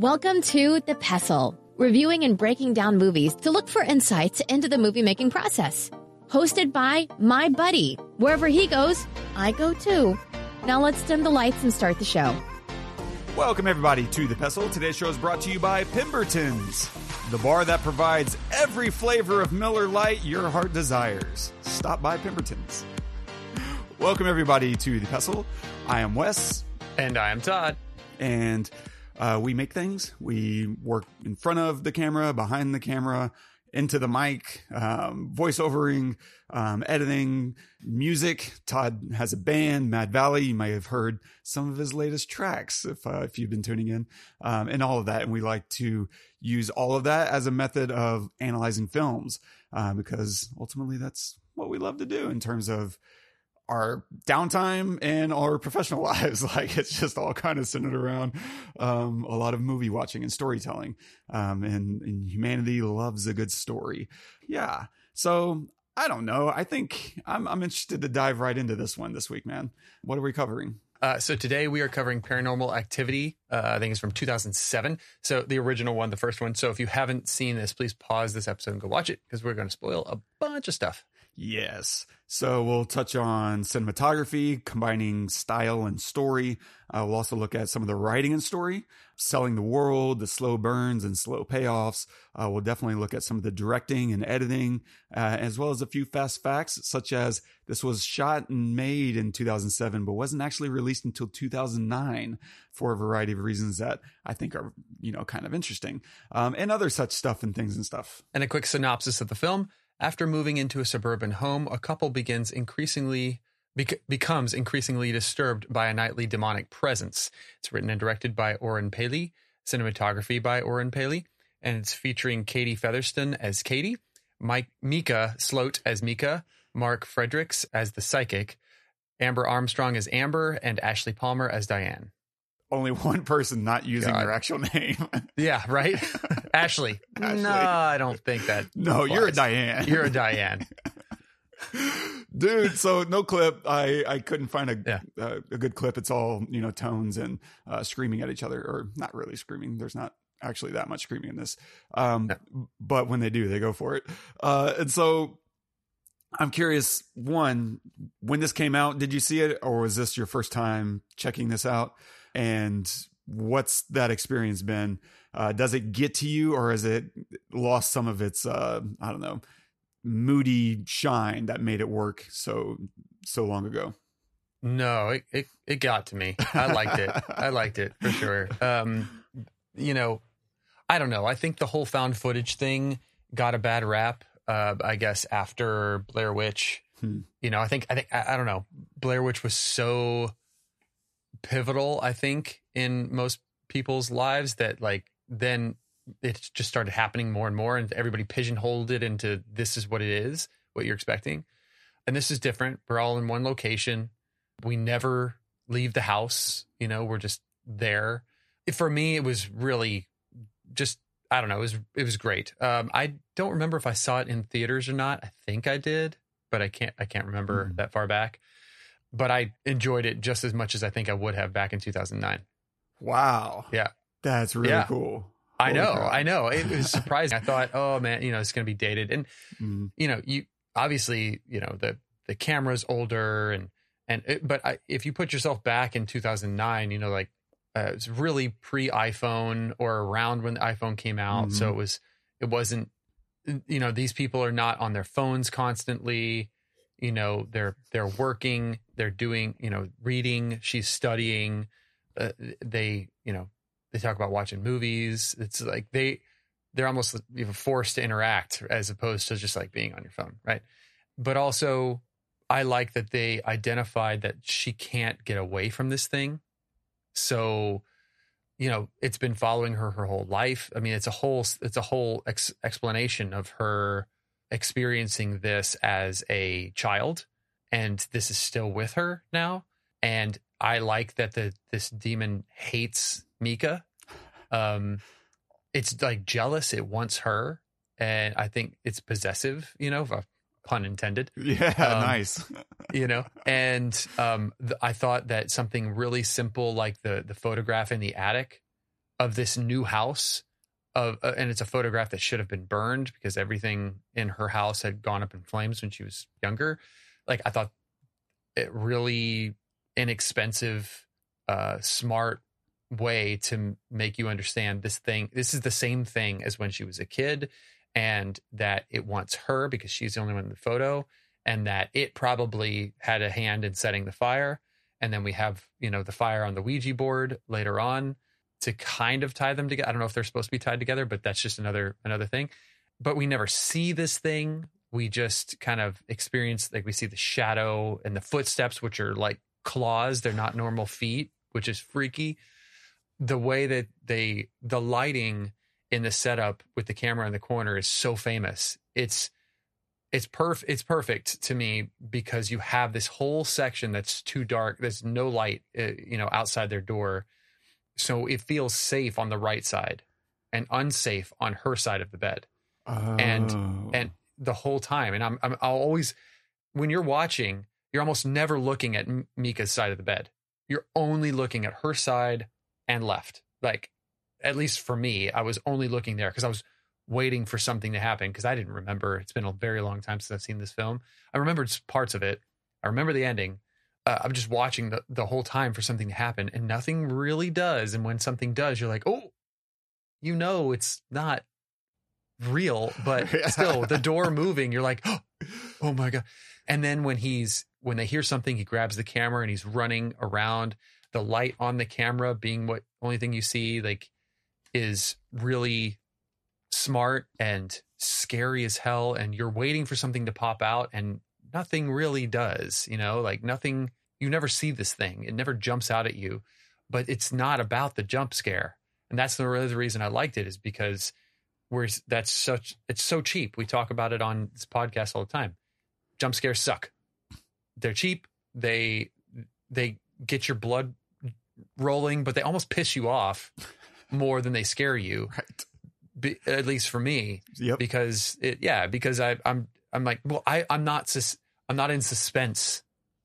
Welcome to The Pestle, reviewing and breaking down movies to look for insights into the movie making process. Hosted by my buddy. Wherever he goes, I go too. Now let's dim the lights and start the show. Welcome, everybody, to The Pestle. Today's show is brought to you by Pemberton's, the bar that provides every flavor of Miller Lite your heart desires. Stop by Pemberton's. Welcome, everybody, to The Pestle. I am Wes. And I am Todd. And uh, we make things. We work in front of the camera, behind the camera, into the mic, um, voiceovering, um, editing, music. Todd has a band, Mad Valley. You might have heard some of his latest tracks if uh, if you've been tuning in, um, and all of that. And we like to use all of that as a method of analyzing films uh, because ultimately that's what we love to do in terms of our downtime and our professional lives. Like it's just all kind of centered around um, a lot of movie watching and storytelling. Um, and, and humanity loves a good story. Yeah. So I don't know. I think I'm, I'm interested to dive right into this one this week, man. What are we covering? Uh, so today we are covering Paranormal Activity. Uh, I think it's from 2007. So the original one, the first one. So if you haven't seen this, please pause this episode and go watch it because we're going to spoil a bunch of stuff. Yes. So we'll touch on cinematography, combining style and story. Uh, we'll also look at some of the writing and story, selling the world, the slow burns and slow payoffs. Uh, we'll definitely look at some of the directing and editing, uh, as well as a few fast facts, such as this was shot and made in 2007, but wasn't actually released until 2009 for a variety of reasons that I think are, you know, kind of interesting, um, and other such stuff and things and stuff. And a quick synopsis of the film. After moving into a suburban home, a couple begins increasingly bec- becomes increasingly disturbed by a nightly demonic presence. It's written and directed by Oren Peli, cinematography by Oren Peli, and it's featuring Katie Featherston as Katie, Mike Micah Sloat as Mika, Mark Fredericks as the psychic, Amber Armstrong as Amber, and Ashley Palmer as Diane only one person not using God. their actual name. yeah, right. Ashley. Ashley. No, I don't think that. No, applies. you're a Diane. You're a Diane. Dude, so no clip. I I couldn't find a yeah. uh, a good clip. It's all you know tones and uh, screaming at each other, or not really screaming. There's not actually that much screaming in this. Um, but when they do, they go for it. Uh, and so I'm curious. One, when this came out, did you see it, or was this your first time checking this out? and what's that experience been? Uh, does it get to you, or has it lost some of its uh, I don't know moody shine that made it work so so long ago? No, it it, it got to me. I liked it. I liked it for sure. Um, you know, I don't know. I think the whole found footage thing got a bad rap. Uh, I guess after Blair Witch. Hmm. You know, I think I think I, I don't know. Blair Witch was so pivotal, I think, in most people's lives that like then it just started happening more and more and everybody pigeonholed it into this is what it is, what you're expecting. And this is different. We're all in one location. We never leave the house, you know, we're just there. For me, it was really just I don't know, it was it was great. Um, I don't remember if I saw it in theaters or not. I think I did, but I can't I can't remember mm. that far back but I enjoyed it just as much as I think I would have back in 2009. Wow. Yeah. That's really yeah. cool. I know. Crap. I know. It was surprising. I thought, oh man, you know, it's going to be dated. And, mm. you know, you obviously, you know, the, the camera's older and, and, it, but I, if you put yourself back in 2009, you know, like, uh, it's really pre iPhone or around when the iPhone came out. Mm-hmm. So it was, it wasn't, you know, these people are not on their phones constantly you know they're they're working they're doing you know reading she's studying uh, they you know they talk about watching movies. It's like they they're almost forced to interact as opposed to just like being on your phone right? But also i like that they identified that she can't get away from this thing. So you know it's been following her her whole life. I mean it's a whole it's a whole ex- explanation of her experiencing this as a child and this is still with her now. And i like that the this demon hates Mika. um it's like jealous it wants her and i think it's possessive you know pun intended yeah um, nice you know and um th- i thought that something really simple like the the photograph in the attic of this new house of uh, and it's a photograph that should have been burned because everything in her house had gone up in flames when she was younger. Like I thought it really inexpensive uh smart way to make you understand this thing this is the same thing as when she was a kid and that it wants her because she's the only one in the photo and that it probably had a hand in setting the fire. And then we have you know the fire on the ouija board later on to kind of tie them together i don't know if they're supposed to be tied together but that's just another another thing. But we never see this thing. We just kind of experience like we see the shadow and the footsteps which are like claws they're not normal feet which is freaky. The way that they the lighting in the setup with the camera in the corner is so famous. It's it's perf it's perfect to me because you have this whole section that's too dark there's no light uh, you know outside their door. So it feels safe on the right side and unsafe on her side of the bed. Oh. and and the whole time and I'm, I'm I'll always when you're watching you're almost never looking at Mika's side of the bed. You're only looking at her side and left. Like at least for me I was only looking there because I was waiting for something to happen because I didn't remember. It's been a very long time since I've seen this film. I remembered parts of it. I remember the ending. Uh, I'm just watching the, the whole time for something to happen and nothing really does. And when something does you're like oh you know it's not real but still the door moving you're like oh Oh my god. And then when he's when they hear something he grabs the camera and he's running around. The light on the camera being what only thing you see like is really smart and scary as hell. And you're waiting for something to pop out and nothing really does you know? Like nothing you never see this thing. It never jumps out at you but it's not about the jump scare. And that's the other reason i liked it is because we're that's such it's so cheap. We talk about it on this podcast all the time jump scares suck they're cheap they they get your blood rolling but they almost piss you off more than they scare you right. be, at least for me Yep. because it yeah because I I'm I'm like well I I'm not sus- I'm not in suspense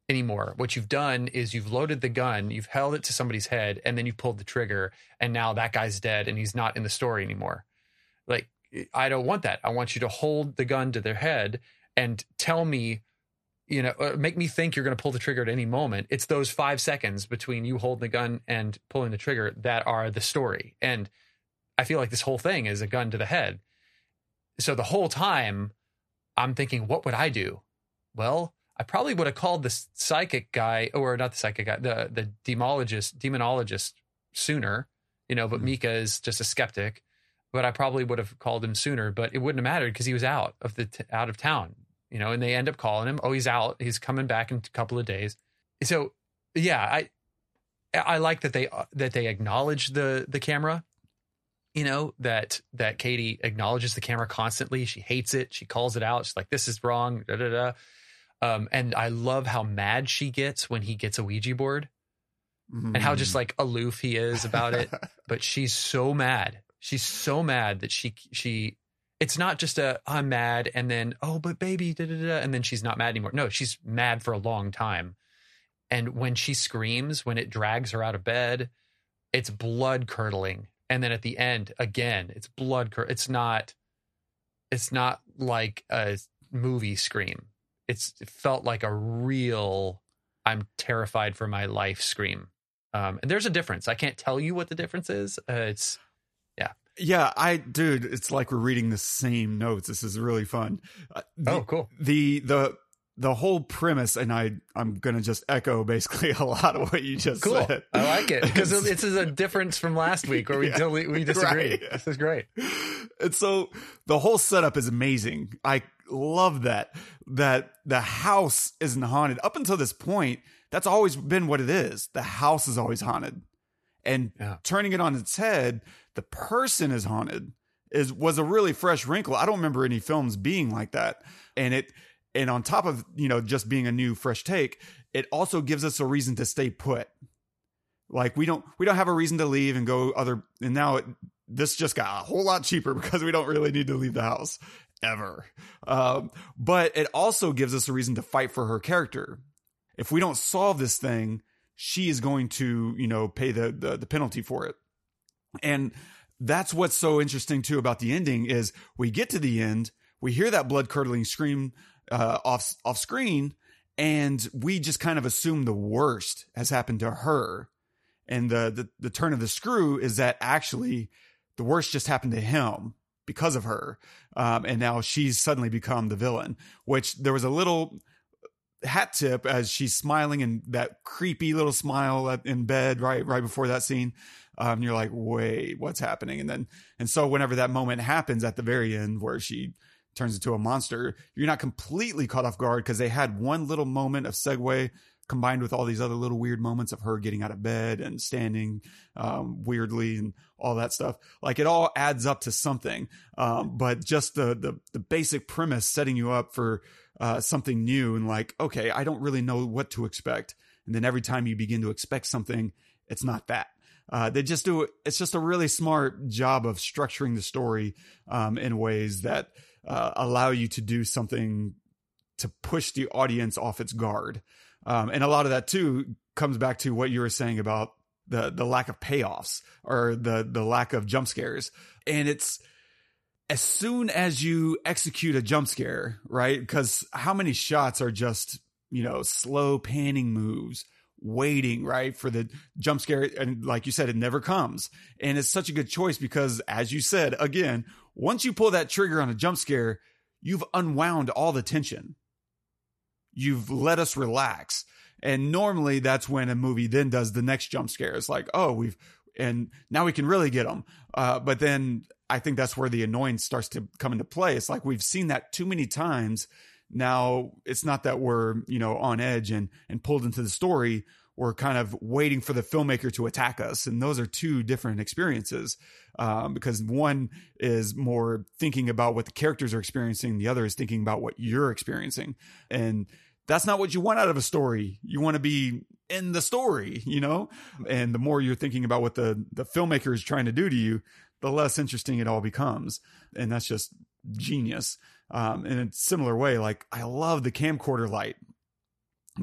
anymore. What you've done is you've loaded the gun, you've held it to somebody's head, and then you pulled the trigger, and now that guy's dead and he's not in the story anymore. Like I don't want that. I want you to hold the gun to their head and tell me. You know, uh, make me think you're going to pull the trigger at any moment. It's those five seconds between you holding the gun and pulling the trigger that are the story. And I feel like this whole thing is a gun to the head. So the whole time I'm thinking, what would I do? Well, I probably would have called the psychic guy, or not the psychic guy, the the demologist, demonologist sooner, you know. But Mhm. Mika is just a skeptic. But I probably would have called him sooner. But it wouldn't have mattered because he was out of the t- out of town, you know. And they end up calling him. Oh, he's out. He's coming back in a couple of days. So yeah, I I like that they that they acknowledge the the camera. You know that that Katie acknowledges the camera constantly. She hates it. She calls it out. She's like, "This is wrong." Da, da, da. Um, and I love how mad she gets when he gets a Ouija board, and how just Mm. like aloof he is about it. but she's so mad. She's so mad that she she. It's not just a I'm mad and then oh but baby da da da and then she's not mad anymore. No, she's mad for a long time. And when she screams, when it drags her out of bed, it's blood curdling. And then at the end, again, it's blood cur It's not. It's not like a movie scream. It's it felt like a real. I'm terrified for my life scream. Um, and there's a difference. I can't tell you what the difference is. Uh, it's yeah, I, dude, it's like we're reading the same notes. This is really fun. Uh, the, oh cool. the the the whole premise, and I I'm gonna just echo basically a lot of what you just Cool. said. I like it because this is a difference from last week where we Yeah. totally we disagreed. Right. This is great. and so the whole setup is amazing. I love that that the house isn't haunted up until this point. That's always been what it is. The house is always haunted, and Yeah. turning it on its head, the person is haunted. Is was a really fresh wrinkle. I don't remember any films being like that, and it and on top of you know just being a new fresh take, it also gives us a reason to stay put. Like we don't we don't have a reason to leave and go other. And now it, this just got a whole lot cheaper because we don't really need to leave the house ever. Um, but it also gives us a reason to fight for her character. If we don't solve this thing, she is going to, you know, pay the the, the penalty for it. And that's what's so interesting too about the ending is we get to the end, we hear that blood curdling scream uh, off off screen, and we just kind of assume the worst has happened to her. And the, the the turn of the screw is that actually the worst just happened to him because of her, um, and now she's suddenly become the villain. Which there was a little hat tip as she's smiling and that creepy little smile in bed right right before that scene. Um, you're like, wait, what's happening? And then and so whenever that moment happens at the very end where she turns into a monster, you're not completely caught off guard because they had one little moment of segue combined with all these other little weird moments of her getting out of bed and standing um, weirdly and all that stuff. Like it all adds up to something. Um, but just the, the the basic premise setting you up for uh, something new and like, okay, I don't really know what to expect. And then every time you begin to expect something, it's not that. Uh, they just do it's just a really smart job of structuring the story um, in ways that uh, allow you to do something to push the audience off its guard. Um, and a lot of that too comes back to what you were saying about the the lack of payoffs or the the lack of jump scares. And it's as soon as you execute a jump scare, right? Because how many shots are just you know slow panning moves waiting right for the jump scare and like you said it never comes and it's such a good choice because as you said again once you pull that trigger on a jump scare you've unwound all the tension you've let us relax. And normally that's when a movie then does the next jump scare. It's like, oh, we've, and now we can really get them. Uh, but then I think that's where the annoyance starts to come into play. It's like we've seen that too many times. Now it's not that we're, you know, on edge and, and pulled into the story. We're kind of waiting for the filmmaker to attack us. And those are two different experiences. Um, because one is more thinking about what the characters are experiencing. The other is thinking about what you're experiencing. And, that's not what you want out of a story. You want to be in the story, you know? And the more you're thinking about what the, the filmmaker is trying to do to you, the less interesting it all becomes. And that's just genius. Um, in a similar way, like I love the camcorder light.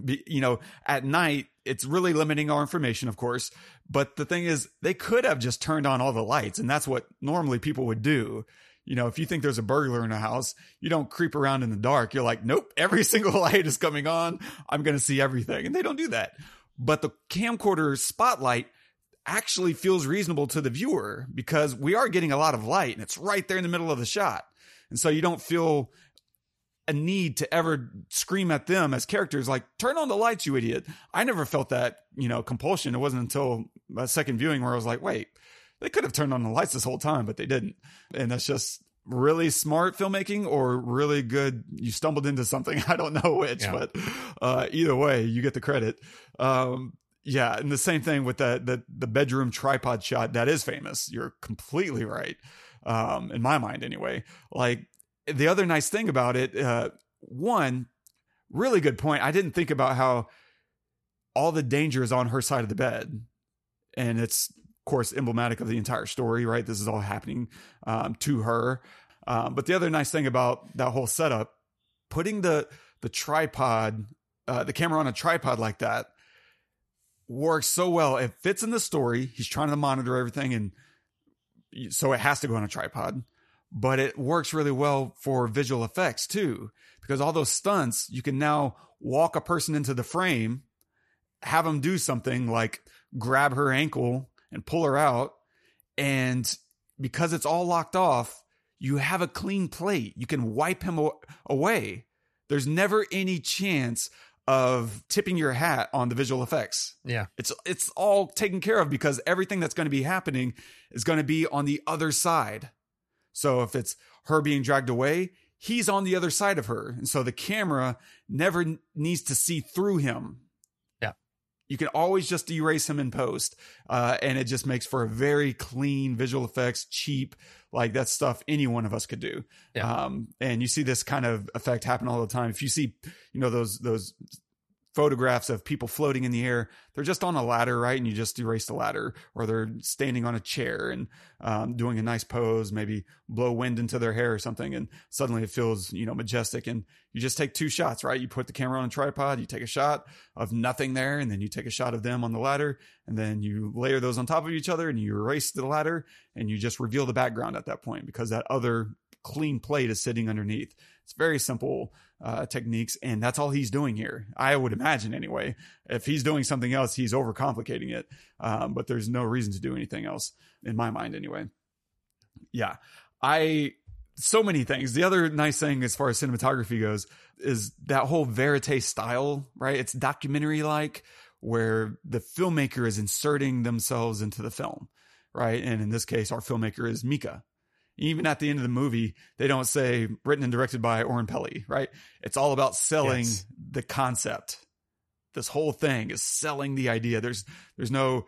Be, you know, at night, it's really limiting our information, of course. But the thing is, they could have just turned on all the lights, and that's what normally people would do you know, if you think there's a burglar in a house, you don't creep around in the dark. You're like, nope, every single light is coming on. I'm going to see everything. And they don't do that. But the camcorder spotlight actually feels reasonable to the viewer because we are getting a lot of light and it's right there in the middle of the shot. And so you don't feel a need to ever scream at them as characters like turn on the lights you idiot i never felt that you know compulsion it wasn't until a second viewing where i was like wait they could have turned on the lights this whole time, but they didn't. And that's just really smart filmmaking or really good. You stumbled into something. I don't know which, yeah. but uh, either way, you get the credit. Um, yeah, and the same thing with that the the bedroom tripod shot that is famous. You're completely right, um, in my mind anyway. Like the other nice thing about it, uh, one really good point. I didn't think about how all the danger is on her side of the bed, and it's of course, emblematic of the entire story, right? This is all happening um, to her. Um, but the other nice thing about that whole setup, putting the the tripod, uh, the camera on a tripod like that, works so well. It fits in the story. He's trying to monitor everything, and so it has to go on a tripod. But it works really well for visual effects too, because all those stunts, you can now walk a person into the frame, have them do something like grab her ankle and pull her out. And because it's all locked off, you have a clean plate. You can wipe him away. There's never any chance of tipping your hat on the visual effects. Yeah. It's it's all taken care of because everything that's going to be happening is going to be on the other side. So if it's her being dragged away, he's on the other side of her. And so the camera never needs to see through him. You can always just erase him in post, uh, and it just makes for a very clean visual effects, cheap, like that stuff any one of us could do. Yeah. Um, and you see this kind of effect happen all the time. If you see, you know, those those photographs of people floating in the air. They're just on a ladder, right? And you just erase the ladder, or they're standing on a chair and um, doing a nice pose, maybe blow wind into their hair or something, and suddenly it feels you know majestic. And you just take two shots, right? You put the camera on a tripod, you take a shot of nothing there, and then you take a shot of them on the ladder, and then you layer those on top of each other, and you erase the ladder, and you just reveal the background at that point because that other clean plate is sitting underneath. It's very simple uh, techniques, and that's all he's doing here. I would imagine anyway. If he's doing something else, he's overcomplicating it. Um, but there's no reason to do anything else in my mind, anyway. Yeah, I so many things. The other nice thing as far as cinematography goes is that whole verite style, right? It's documentary like where the filmmaker is inserting themselves into the film, right? And in this case, our filmmaker is Mika, even at the end of the movie, they don't say written and directed by Oren Peli, right? It's all about selling yes. the concept. This whole thing is selling the idea. There's there's no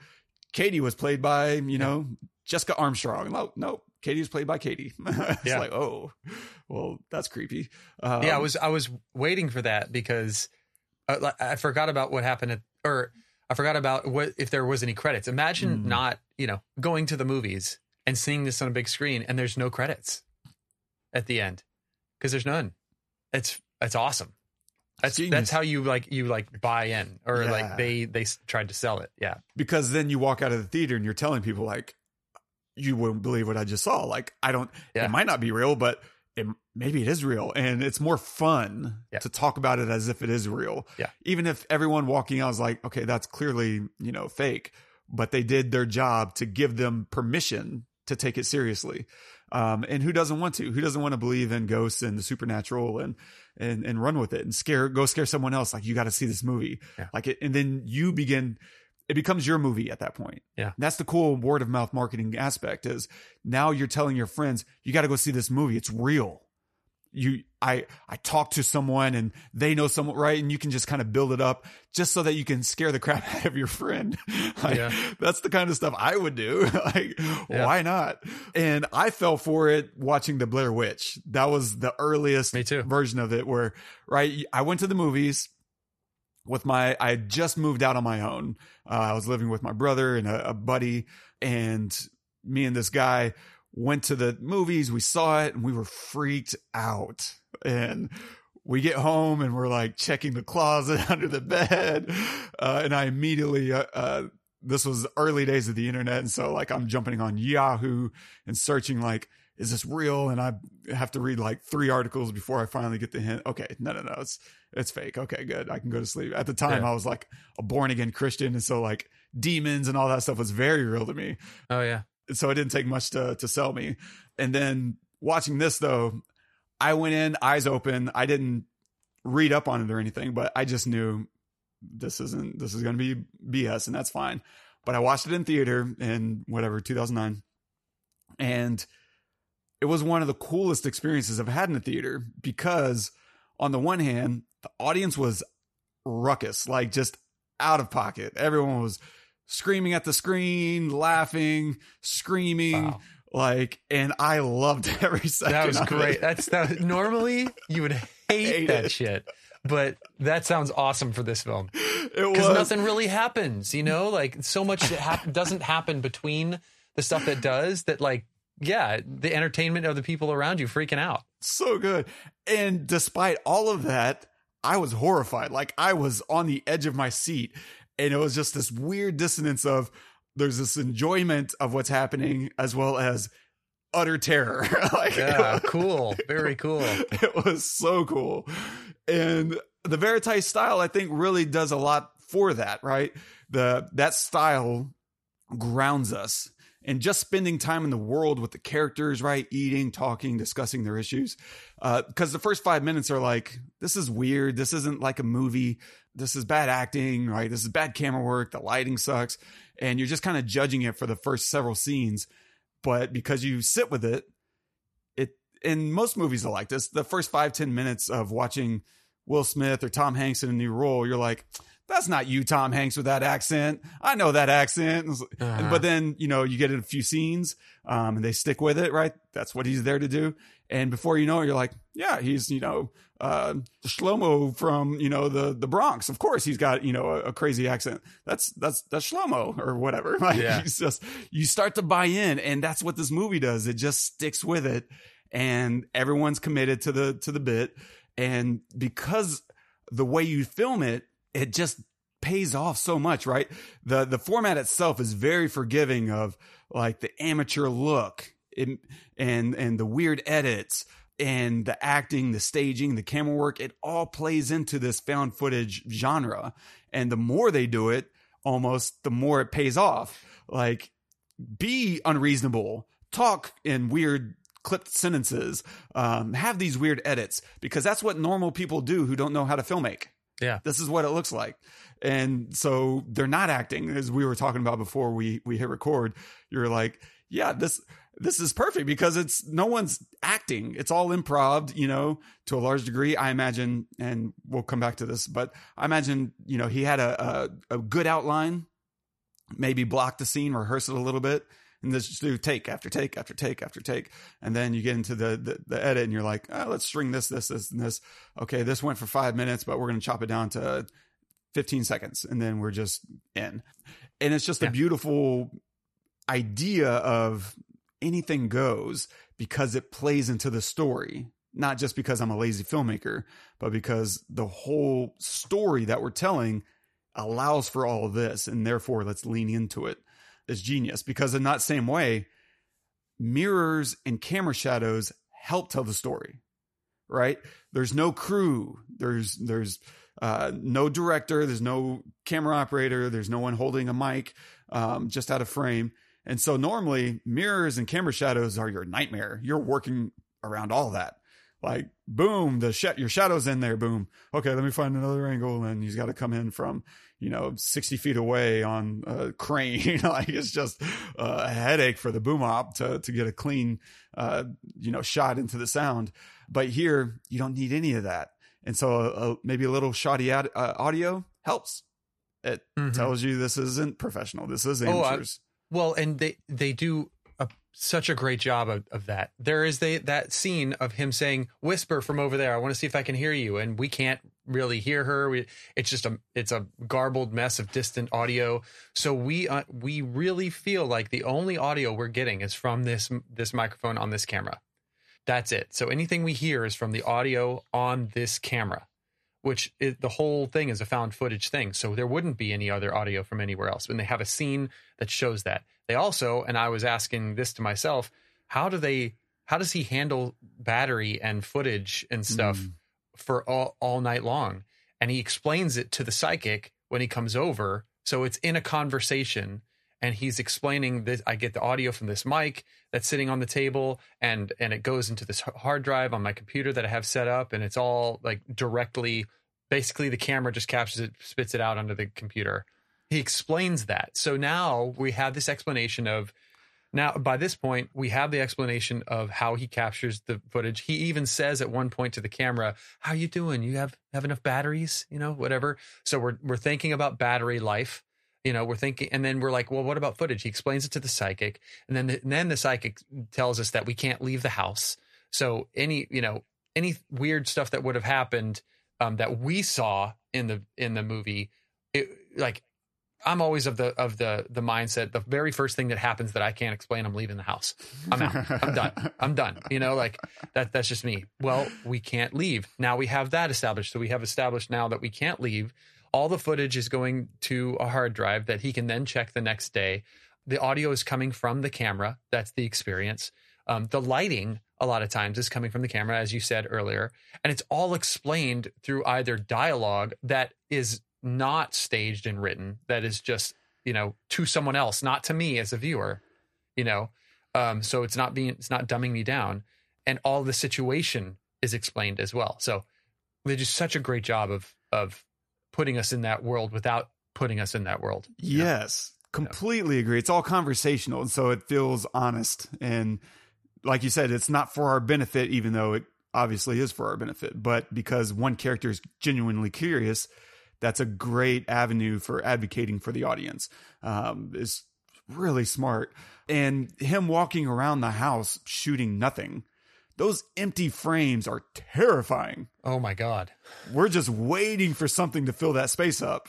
Katie was played by, you know, Jessica Armstrong. No, no, Katie was played by Katie. it's yeah. like, oh, well, that's creepy. Um, yeah, I was I was waiting for that because uh, I forgot about what happened at, or I forgot about what if there was any credits. Imagine mm. not, you know, going to the movies and seeing this on a big screen and there's no credits at the end because there's none. It's it's awesome. That's Genius. that's how you like you like buy in or yeah. like they they tried to sell it. Yeah. Because then you walk out of the theater and you're telling people like you wouldn't believe what I just saw. Like I don't yeah. it might not be real but it, maybe it is real and it's more fun yeah. to talk about it as if it is real. Yeah. Even if everyone walking out is like, okay, that's clearly, you know, fake, but they did their job to give them permission to take it seriously. Um, and who doesn't want to? Who doesn't want to believe in ghosts and the supernatural and and and run with it and scare go scare someone else? Like you got to see this movie, yeah. like it, and then you begin. It becomes your movie at that point. Yeah, and that's the cool word of mouth marketing aspect. Is now you're telling your friends you got to go see this movie. It's real you I I talk to someone and they know someone right and you can just kind of build it up just so that you can scare the crap out of your friend. like, yeah. That's the kind of stuff I would do. like yeah. why not? And I fell for it watching the Blair Witch. That was the earliest Me too. version of it where right I went to the movies with my I had just moved out on my own. Uh, I was living with my brother and a, a buddy and me and this guy went to the movies, we saw it, and we were freaked out. And we get home and we're like checking the closet under the bed. Uh, and I immediately, uh, uh, this was early days of the internet. And so like I'm jumping on Yahoo and searching like, is this real? And I have to read like three articles before I finally get the hint. Okay. No, no, no. It's, it's fake. Okay, good. I can go to sleep. At the time, yeah. I was like a born again Christian. And so like demons and all that stuff was very real to me. Oh yeah so it didn't take much to to sell me. And then watching this though, I went in eyes open. I didn't read up on it or anything, but I just knew this isn't this is going to be BS, and that's fine. But I watched it in theater in whatever 2009, and it was one of the coolest experiences I've had in a theater because on the one hand, the audience was ruckus, like just out of pocket. Everyone was screaming at the screen, laughing, screaming. Wow. Like, and I loved every second. That was great. It. That's that. Normally, you would hate, hate that it. shit, but that sounds awesome for this film because nothing really happens. You know, like so much ha- doesn't happen between the stuff that does. That like, yeah, the entertainment of the people around you freaking out. So good, and despite all of that, I was horrified. Like I was on the edge of my seat and it was just this weird dissonance of there's this enjoyment of what's happening as well as utter terror. like, yeah, cool, very cool. It was so cool, and the Verite style I think really does a lot for that. Right, the that style grounds us and just spending time in the world with the characters, right? Eating, talking, discussing their issues. Because uh, the first five minutes are like, this is weird. This isn't like a movie. This is bad acting, right? This is bad camera work. The lighting sucks. And you're just kind of judging it for the first several scenes. But because you sit with it, it, in most movies are like this, the first five ten minutes of watching Will Smith or Tom Hanks in a new role, you're like, that's not you, Tom Hanks, with that accent. I know that accent. Uh-huh. But then, you know, you get in a few scenes, um, and they stick with it, right? That's what he's there to do. And before you know it, you're like, yeah, he's, you know, uh, Shlomo from, you know, the, the Bronx. Of course, he's got, you know, a, a crazy accent. That's, that's, that's Shlomo or whatever. Like, Yeah. he's just, you start to buy in and that's what this movie does. It just sticks with it and everyone's committed to the, to the bit. And because the way you film it, it just pays off so much, right? The, the format itself is very forgiving of like the amateur look and, and, and the weird edits and the acting, the staging, the camera work, it all plays into this found footage genre. And the more they do it, almost the more it pays off. Like, be unreasonable, talk in weird clipped sentences, um, have these weird edits because that's what normal people do who don't know how to filmmake. Yeah. This is what it looks like. And so they're not acting as we were talking about before we we hit record. You're like, yeah, this this is perfect because it's no one's acting. It's all improv, you know, to a large degree. I imagine, and we'll come back to this, but I imagine, you know, he had a a, a good outline, maybe block the scene, rehearse it a little bit, and just do take after take after take after take, and then you get into the the, the edit, and you're like, oh, let's string this, this, this, and this. Okay, this went for five minutes, but we're going to chop it down to 15 seconds, and then we're just in. And it's just Yeah. a beautiful idea of anything goes because it plays into the story. Not just because I'm a lazy filmmaker, but because the whole story that we're telling allows for all of this. And therefore, let's lean into it. It's genius because in that same way, mirrors and camera shadows help tell the story, right? There's no crew. There's, there's, uh, no director. There's no camera operator. There's no one holding a mic, um, just out of frame. And so normally mirrors and camera shadows are your nightmare. You're working around all that. Like boom, the sh- your shadow's in there. Boom. Okay, let me find another angle, and he's got to come in from you know sixty feet away on a crane. like it's just a headache for the boom op to to get a clean uh, you know shot into the sound. But here you don't need any of that, and so uh, maybe a little shoddy ad- uh, audio helps. It Mhm. tells you this isn't professional. This is Oh, I- amateurs. Well, and they they do a, such a great job of, of that. There is the, that scene of him saying, "Whisper from over there. I want to see if I can hear you," and we can't really hear her. We, it's just a it's a garbled mess of distant audio. So we uh, we really feel like the only audio we're getting is from this this microphone on this camera. That's it. So anything we hear is from the audio on this camera, which is, the whole thing is a found footage thing. So there wouldn't be any other audio from anywhere else. And they have a scene that shows that, they also, and I was asking this to myself, how do they, how does he handle battery and footage and stuff Mm. For all, all night long? And he explains it to the psychic when he comes over. So it's in a conversation and he's explaining this i get the audio from this mic that's sitting on the table and and it goes into this hard drive on my computer that i have set up and it's all like directly basically the camera just captures it spits it out onto the computer he explains that so now we have this explanation of now by this point we have the explanation of how he captures the footage. He even says at one point to the camera how you doing? You have have enough batteries? You know whatever. So we're we're thinking about battery life you know we're thinking and then we're like well what about footage? He explains it to the psychic and then the, and then the psychic tells us that we can't leave the house. So any you know any weird stuff that would have happened um, that we saw in the in the movie it, like i'm always of the of the the mindset the very first thing that happens that i can't explain i'm leaving the house i'm out i'm done i'm done you know like that that's just me well we can't leave now we have that established so we have established now that we can't leave all the footage is going to a hard drive that he can then check the next day. The audio is coming from the camera. That's the experience. Um, the lighting, a lot of times, is coming from the camera, as you said earlier. And it's all explained through either dialogue that is not staged and written, that is just, you know, to someone else, not to me as a viewer, you know. Um, so it's not being, it's not dumbing me down. And all the situation is explained as well. So they do such a great job of, of, putting us in that world without putting us in that world. Yes, completely agree. It's all conversational, and so it feels honest. And like you said, it's not for our benefit, even though it obviously is for our benefit. But because one character is genuinely curious, that's a great avenue for advocating for the audience. Um, is really smart. And him walking around the house shooting nothing. Those empty frames are terrifying. Oh my God. We're just waiting for something to fill that space up.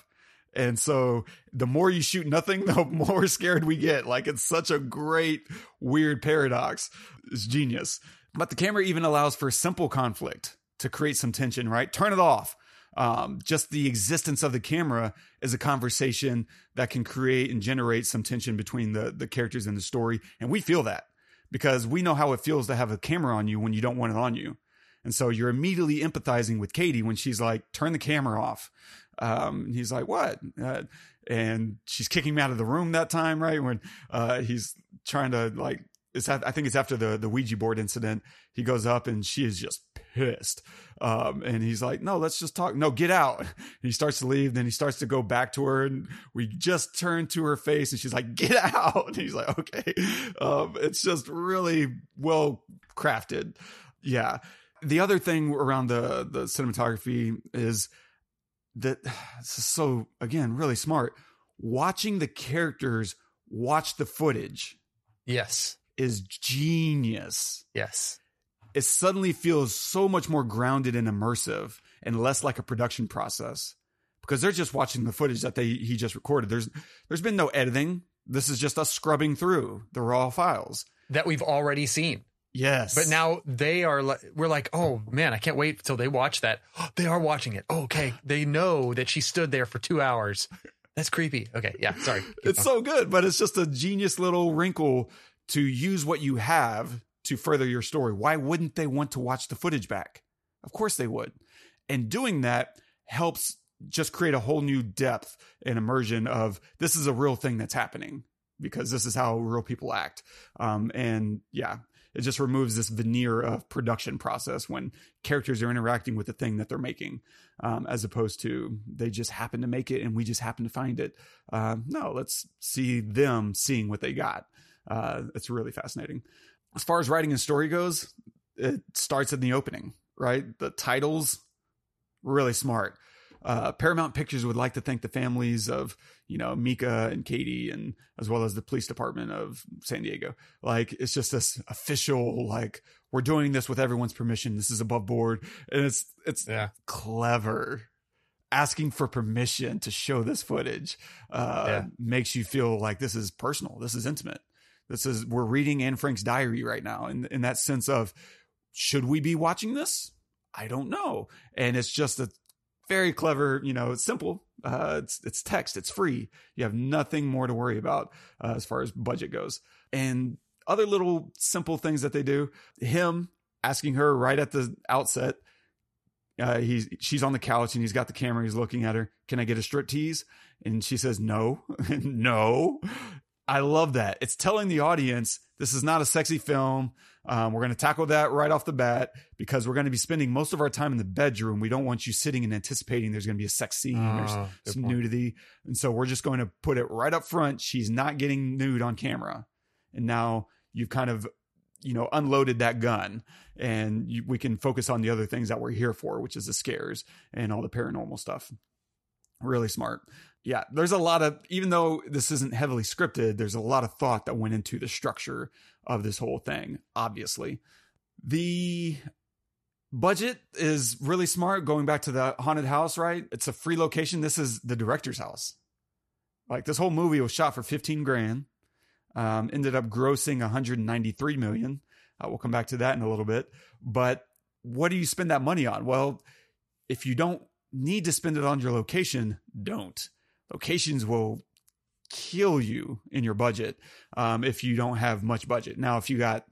And so the more you shoot nothing, the more scared we get. Like it's such a great, weird paradox. It's genius. But the camera even allows for simple conflict to create some tension, right? Turn it off. Um, just the existence of the camera is a conversation that can create and generate some tension between the the characters in the story, and we feel that because we know how it feels to have a camera on you when you don't want it on you, and so you're immediately empathizing with Katie when she's like, "Turn the camera off." Um, he's like, "What?" Uh, and she's kicking him out of the room that time, right when uh, he's trying to like it's I think it's after the the Ouija board incident. He goes up and she is just pissed. Um, and he's like, "No, let's just talk. No, get out." And he starts to leave. Then he starts to go back to her, and we just turn to her face, and she's like, "Get out!" And he's like, "Okay." Um, it's just really well crafted. Yeah. The other thing around the the cinematography is that so again really smart. Watching the characters watch the footage Yes. Is genius. Yes. It suddenly feels so much more grounded and immersive and less like a production process because they're just watching the footage that they he just recorded. There's there's been no editing. This is just us scrubbing through the raw files. That we've already seen. Yes. But now they are, li- we're like, oh man, I can't wait till they watch that. they are watching it. Oh, okay. They know that she stood there for two hours. That's creepy. Okay. Yeah. Sorry. Keep it's going. so good, but it's just a genius little wrinkle to use what you have to further your story. Why wouldn't they want to watch the footage back? Of course they would. And doing that helps just create a whole new depth and immersion of this is a real thing that's happening because this is how real people act. Um, and yeah, it just removes this veneer of production process when characters are interacting with the thing that they're making, um, as opposed to they just happen to make it and we just happen to find it. Uh, no, let's see them seeing what they got. Uh, it's really fascinating. As far as writing and story goes, it starts in the opening, right? The titles, really smart. Uh, Paramount Pictures would like to thank the families of, you know, Mika and Katie, and as well as the police department of San Diego. Like, it's just this official, like, we're doing this with everyone's permission. This is above board, and it's it's Yeah. clever. Asking for permission to show this footage uh, Yeah. makes you feel like this is personal. This is intimate. This is we're reading Anne Frank's diary right now, in in that sense of should we be watching this? I don't know, and it's just a very clever, you know, it's simple. Uh, it's it's text, it's free. You have nothing more to worry about uh, as far as budget goes. And other little simple things that they do. Him asking her right at the outset. Uh, he's she's on the couch and he's got the camera. He's looking at her. Can I get a strip tease? And she says no, no. I love that. It's telling the audience this is not a sexy film. Um, we're going to tackle that right off the bat because we're going to be spending most of our time in the bedroom. We don't want you sitting and anticipating there's going to be a sex scene or Oh, good some point. nudity. And so we're just going to put it right up front. She's not getting nude on camera. And now you've kind of, you know, unloaded that gun and you, we can focus on the other things that we're here for, which is the scares and all the paranormal stuff. Really smart. Yeah, there's a lot of, even though this isn't heavily scripted, there's a lot of thought that went into the structure of this whole thing, obviously. The budget is really smart going back to the haunted house, right? It's a free location. This is the director's house. Like this whole movie was shot for 15 grand. Um, ended up grossing 193 million. Uh, we'll come back to that in a little bit. But what do you spend that money on? Well, if you don't need to spend it on your location, don't. Locations will kill you in your budget um, if you don't have much budget. Now, if you got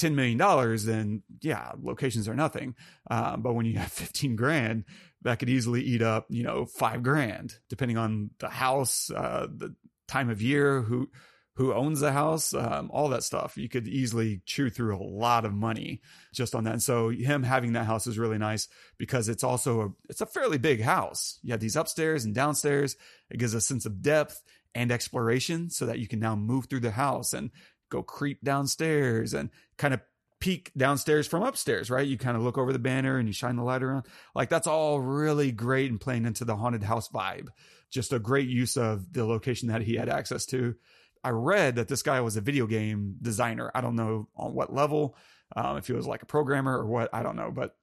$10 million, then yeah, locations are nothing. Um, but when you have 15 grand, that could easily eat up, you know, five grand, depending on the house, uh, the time of year, who, who owns the house, um, all that stuff. You could easily chew through a lot of money just on that. And so him having that house is really nice because it's also a, it's a fairly big house. You have these upstairs and downstairs. It gives a sense of depth and exploration so that you can now move through the house and go creep downstairs and kind of peek downstairs from upstairs, right? You kind of look over the banner and you shine the light around. Like that's all really great and playing into the haunted house vibe. Just a great use of the location that he had access to. I read that this guy was a video game designer. I don't know on what level, um, if he was like a programmer or what, I don't know, but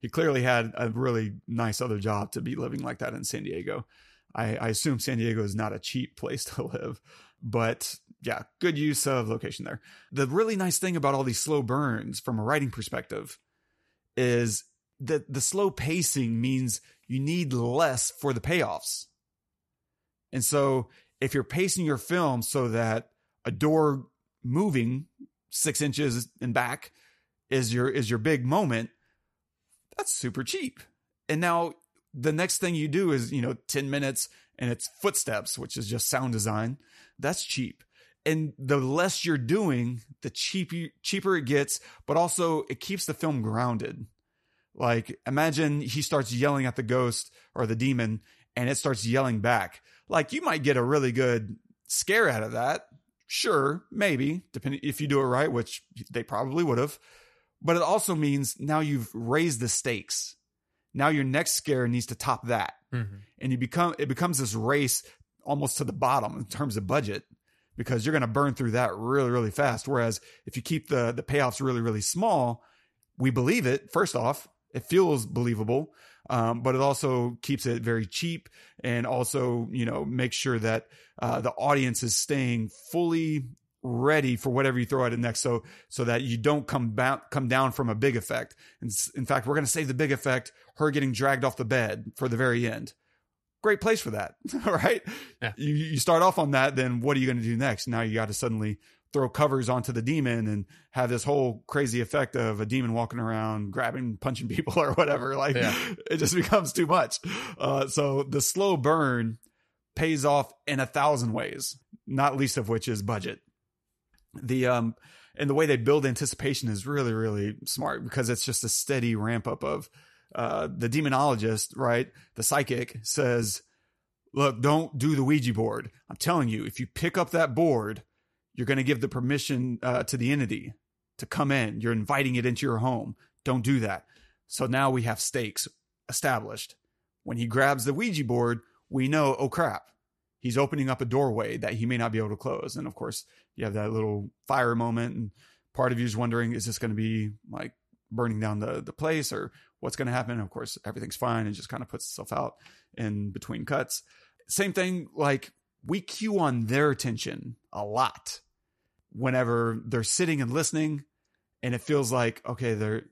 he clearly had a really nice other job to be living like that in San Diego. I, I assume San Diego is not a cheap place to live, but yeah, good use of location there. The really nice thing about all these slow burns from a writing perspective is that the slow pacing means you need less for the payoffs. And so if you're pacing your film so that a door moving six inches and back is your is your big moment, that's super cheap. And now the next thing you do is, you know, 10 minutes and it's footsteps, which is just sound design. That's cheap. And the less you're doing, the cheap, cheaper it gets, but also it keeps the film grounded. Like imagine he starts yelling at the ghost or the demon and it starts yelling back. Like you might get a really good scare out of that. Sure, maybe, depending if you do it right, which they probably would have. But it also means now you've raised the stakes. Now your next scare needs to top that. Mm-hmm. And you become it becomes this race almost to the bottom in terms of budget because you're going to burn through that really really fast whereas if you keep the the payoffs really really small we believe it first off it feels believable um, but it also keeps it very cheap and also you know make sure that uh, the audience is staying fully ready for whatever you throw at it next. So so that you don't come back come down from a big effect. And in fact we're going to save the big effect her getting dragged off the bed for the very end. Great place for that right? Yeah. you, you start off on that then what are you going to do next? Now you got to suddenly throw covers onto the demon and have this whole crazy effect of a demon walking around grabbing punching people or whatever. Like yeah. it just becomes too much. Uh, so the slow burn pays off in a thousand ways not least of which is budget. The um and the way they build anticipation is really really smart because it's just a steady ramp up of uh the demonologist right? The psychic says look don't do the ouija board. I'm telling you if you pick up that board you're going to give the permission uh, to the entity to come in you're inviting it into your home don't do that so now we have stakes established when he grabs the ouija board we know oh crap he's opening up a doorway that he may not be able to close. And of course, you have that little fire moment, and part of you is wondering, is this going to be like burning down the the place, or what's going to happen? And of course, everything's fine and just kind of puts itself out in between cuts. Same thing, like we cue on their attention a lot whenever they're sitting and listening, and it feels like okay, there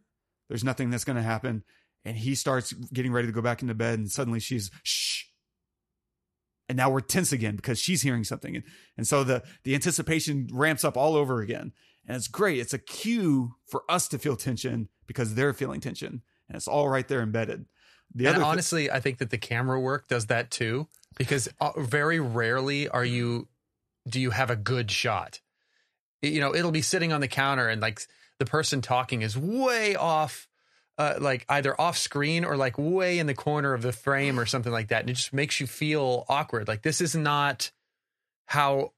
there's nothing that's going to happen. And he starts getting ready to go back into bed, and suddenly she's shh, and now we're tense again because she's hearing something. And, and so the the anticipation ramps up all over again. And it's great. It's a cue for us to feel tension because they're feeling tension. And it's all right there embedded. The and honestly th- i think that the camera work does that too because uh, very rarely are you do you have a good shot you know it'll be sitting on the counter and like the person talking is way off uh, like either off screen or like way in the corner of the frame or something like that. And it just makes you feel awkward. Like this is not how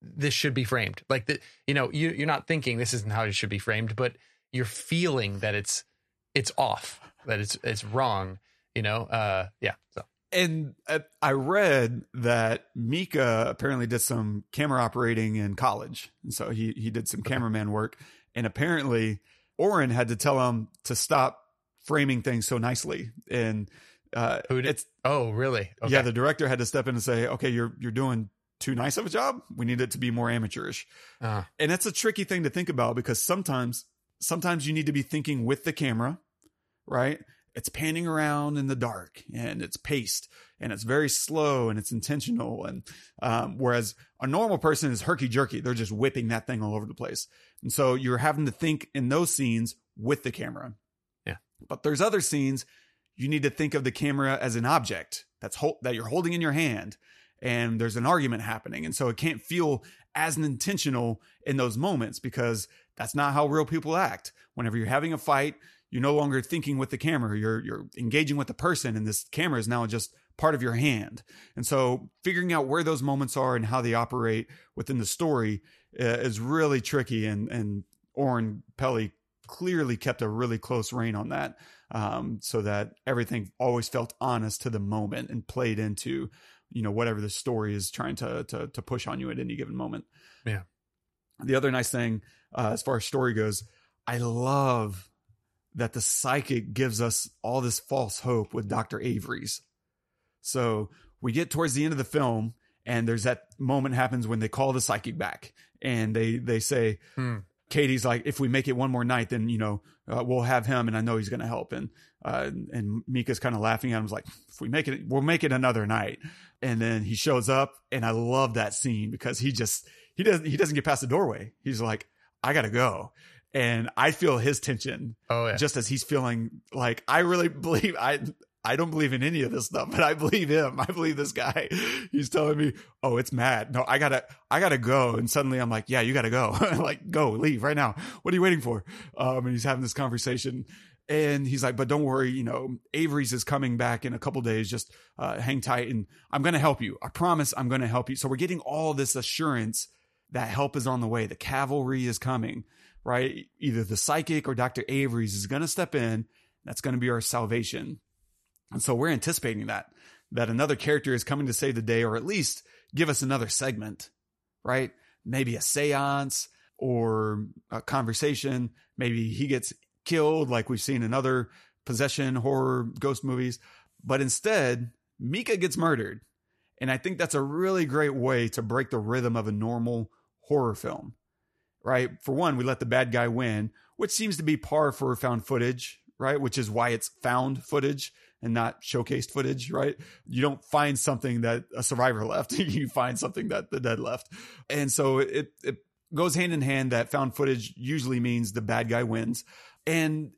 this should be framed. Like the, you know, you, you're not thinking this isn't how it should be framed, but you're feeling that it's, it's off, that it's, it's wrong, you know? Uh, yeah. So. And I read that Micah apparently did some camera operating in college. And so he, he did some cameraman work and apparently Oren had to tell him to stop framing things so nicely. And uh, Who did? it's oh really? Okay. Yeah, the director had to step in and say, "Okay, you're you're doing too nice of a job. We need it to be more amateurish." Uh. And it's a tricky thing to think about because sometimes sometimes you need to be thinking with the camera, right? It's panning around in the dark and it's paced and it's very slow and it's intentional. And um, whereas a normal person is herky jerky, they're just whipping that thing all over the place. And so you're having to think in those scenes with the camera. Yeah. But there's other scenes you need to think of the camera as an object that's ho- that you're holding in your hand and there's an argument happening. And so it can't feel as intentional in those moments because that's not how real people act. Whenever you're having a fight, you're no longer thinking with the camera. You're you're engaging with the person and this camera is now just part of your hand. And so figuring out where those moments are and how they operate within the story uh, is really tricky and and Oren Peli clearly kept a really close rein on that, um, so that everything always felt honest to the moment and played into, you know, whatever the story is trying to to, to push on you at any given moment. Yeah. The other nice thing, uh, as far as story goes, I love that the psychic gives us all this false hope with Dr. Averies. So we get towards the end of the film and there's that moment happens when they call the psychic back and they, they say, Hmm. Katie's like, if we make it one more night, then, you know, uh, we'll have him and I know he's going to help. And, uh, and Micah's kind of laughing at him. like, if we make it, we'll make it another night. And then he shows up and I love that scene because he just, he doesn't, he doesn't get past the doorway. He's like, I gotta go. And I feel his tension Oh yeah. just as he's feeling like I really believe I I don't believe in any of this stuff, but I believe him. I believe this guy. He's telling me, "Oh, it's mad. No, I gotta, I gotta go." And suddenly, I'm like, "Yeah, you gotta go. like, go, leave right now. What are you waiting for?" Um, and he's having this conversation, and he's like, "But don't worry, you know, Averies is coming back in a couple days. Just uh, hang tight, and I'm gonna help you. I promise, I'm gonna help you." So we're getting all this assurance that help is on the way. The cavalry is coming, right? Either the psychic or Dr. Averies is gonna step in. That's gonna be our salvation. And so we're anticipating that, that another character is coming to save the day or at least give us another segment, right? Maybe a seance or a conversation. Maybe he gets killed like we've seen in other possession horror ghost movies. But instead, Micah gets murdered. And I think that's a really great way to break the rhythm of a normal horror film, right? For one, we let the bad guy win, which seems to be par for found footage, right? Which is why it's found footage and not showcased footage, right? You don't find something that a survivor left. you find something that the dead left. And so it, it goes hand in hand that found footage usually means the bad guy wins. And,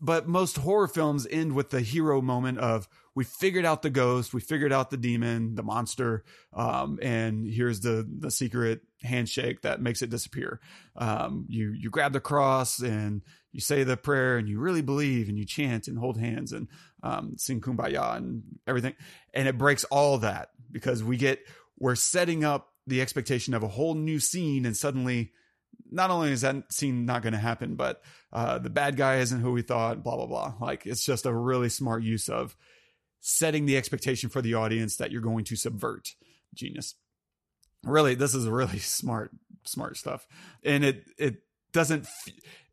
but most horror films end with the hero moment of we figured out the ghost, we figured out the demon, the monster, um, and here's the the secret handshake that makes it disappear. Um, you you grab the cross and you say the prayer and you really believe and you chant and hold hands and um, sing kumbaya and everything, and it breaks all that because we get we're setting up the expectation of a whole new scene and suddenly not only is that scene not going to happen, but uh, the bad guy isn't who we thought, blah, blah, blah. Like it's just a really smart use of setting the expectation for the audience that you're going to subvert. Genius. Really, this is really smart, smart stuff. And it, it doesn't,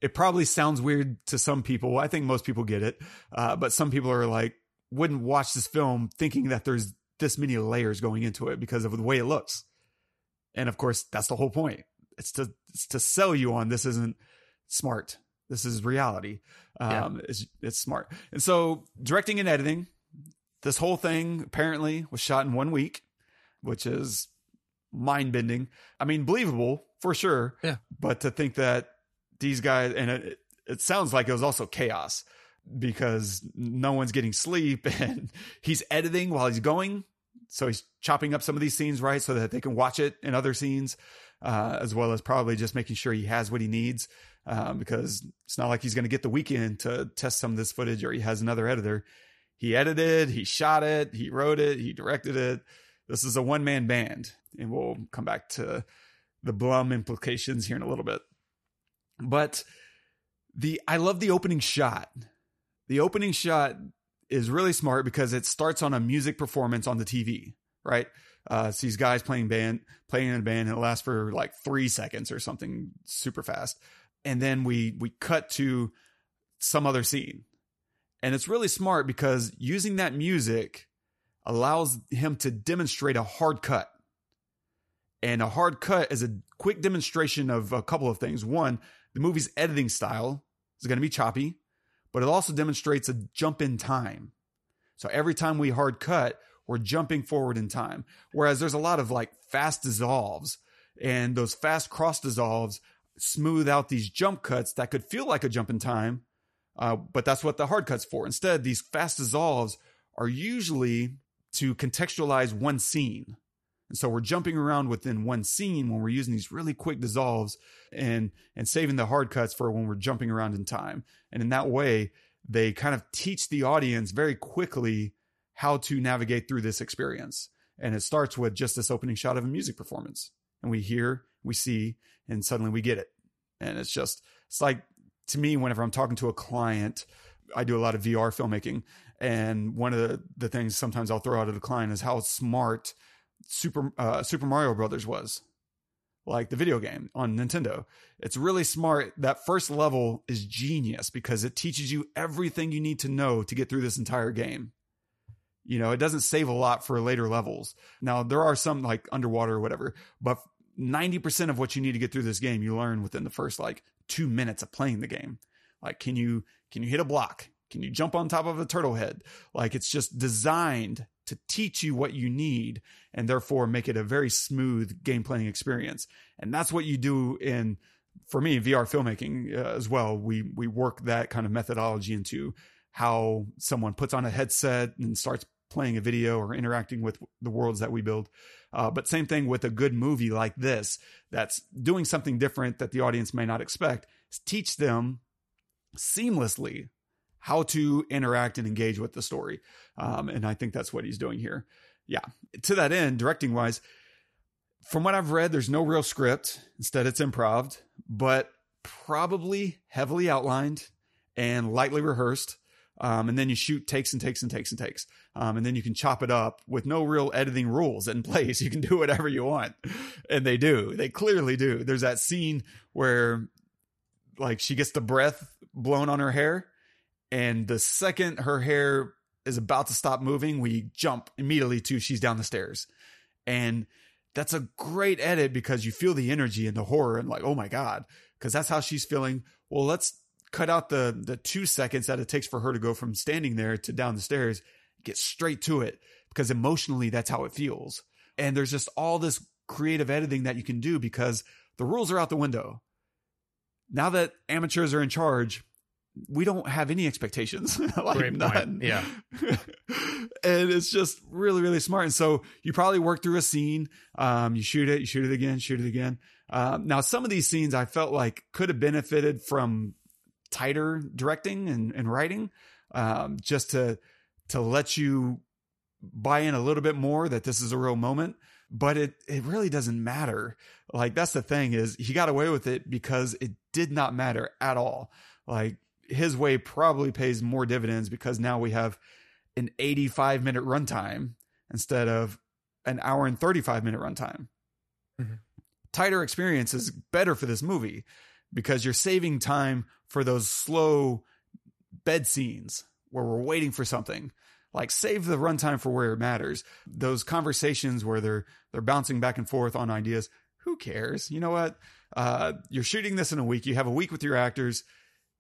it probably sounds weird to some people. I think most people get it. Uh, but some people are like, wouldn't watch this film thinking that there's this many layers going into it because of the way it looks. And of course, that's the whole point. It's to, it's to sell you on this isn't smart. This is reality. Um, it's, it's smart. And so directing and editing, this whole thing apparently was shot in one week, which is mind bending. I mean, believable for sure. Yeah. But to think that these guys, and it, it sounds like it was also chaos because no one's getting sleep and he's editing while he's going. So he's chopping up some of these scenes, right? So that they can watch it in other scenes, uh, as well as probably just making sure he has what he needs. Um, because it's not like he's going to get the weekend to test some of this footage or he has another editor. He edited, he shot it, he wrote it, he directed it. This is a one man band, and we'll come back to the Blum implications here in a little bit. But the I love the opening shot. The opening shot is really smart because it starts on a music performance on the TV, right? Uh, these guys playing band, playing in a band, and it lasts for like three seconds or something super fast. And then we we cut to some other scene. And it's really smart because using that music allows him to demonstrate a hard cut. And a hard cut is a quick demonstration of a couple of things. One, the movie's editing style is going to be choppy, but it also demonstrates a jump in time. So every time we hard cut, we're jumping forward in time. Whereas there's a lot of like fast dissolves, and those fast cross dissolves smooth out these jump cuts that could feel like a jump in time, uh, but that's what the hard cuts for. Instead, these fast dissolves are usually to contextualize one scene. And so we're jumping around within one scene when we're using these really quick dissolves and and saving the hard cuts for when we're jumping around in time. And in that way, they kind of teach the audience very quickly how to navigate through this experience. And it starts with just this opening shot of a music performance. And we hear, we see, and suddenly we get it. And it's just, it's like to me, whenever I'm talking to a client, I do a lot of VR filmmaking. And one of the, the things sometimes I'll throw out at a client is how smart Super uh, Super Mario Brothers was, like the video game on Nintendo. It's really smart. That first level is genius because it teaches you everything you need to know to get through this entire game. You know, it doesn't save a lot for later levels. Now, there are some like underwater or whatever, but 90% of what you need to get through this game, you learn within the first like two minutes of playing the game. Like, can you, can you hit a block? Can you jump on top of a turtle head? Like, it's just designed to teach you what you need and therefore make it a very smooth game playing experience. And that's what you do in, for me, VR filmmaking uh, as well. We, we work that kind of methodology into how someone puts on a headset and starts playing a video or interacting with the worlds that we build. Uh, but same thing with a good movie like this that's doing something different that the audience may not expect. Teach them seamlessly how to interact and engage with the story. Um, and I think that's what he's doing here. Yeah. To that end, directing wise, from what I've read, there's no real script. Instead, it's improv, but probably heavily outlined and lightly rehearsed. Um, and then you shoot takes and takes and takes and takes. Um, and then you can chop it up with no real editing rules in place. You can do whatever you want. And they do. They clearly do. There's that scene where like she gets the breath blown on her hair. And the second her hair is about to stop moving, we jump immediately to she's down the stairs. And that's a great edit because you feel the energy and the horror and like, oh my God, because that's how she's feeling. Well, let's cut out the the two seconds that it takes for her to go from standing there to down the stairs, get straight to it because emotionally that's how it feels. And there's just all this creative editing that you can do because the rules are out the window. Now that amateurs are in charge, we don't have any expectations. like Great none. point. Yeah. and it's just really, really smart. And so you probably work through a scene. Um, you shoot it, you shoot it again, shoot it again. Um, now some of these scenes I felt like could have benefited from tighter directing and, and writing, um, just to, to let you buy in a little bit more that this is a real moment. But it, it really doesn't matter. Like that's the thing is he got away with it because it did not matter at all. Like his way probably pays more dividends because now we have an 85 minute runtime instead of an hour and 35 minute runtime. Mm-hmm. Tighter experience is better for this movie because you're saving time for those slow bed scenes where we're waiting for something. Like save the runtime for where it matters. Those conversations where they're they're bouncing back and forth on ideas. Who cares? You know what? Uh, you're shooting this in a week. You have a week with your actors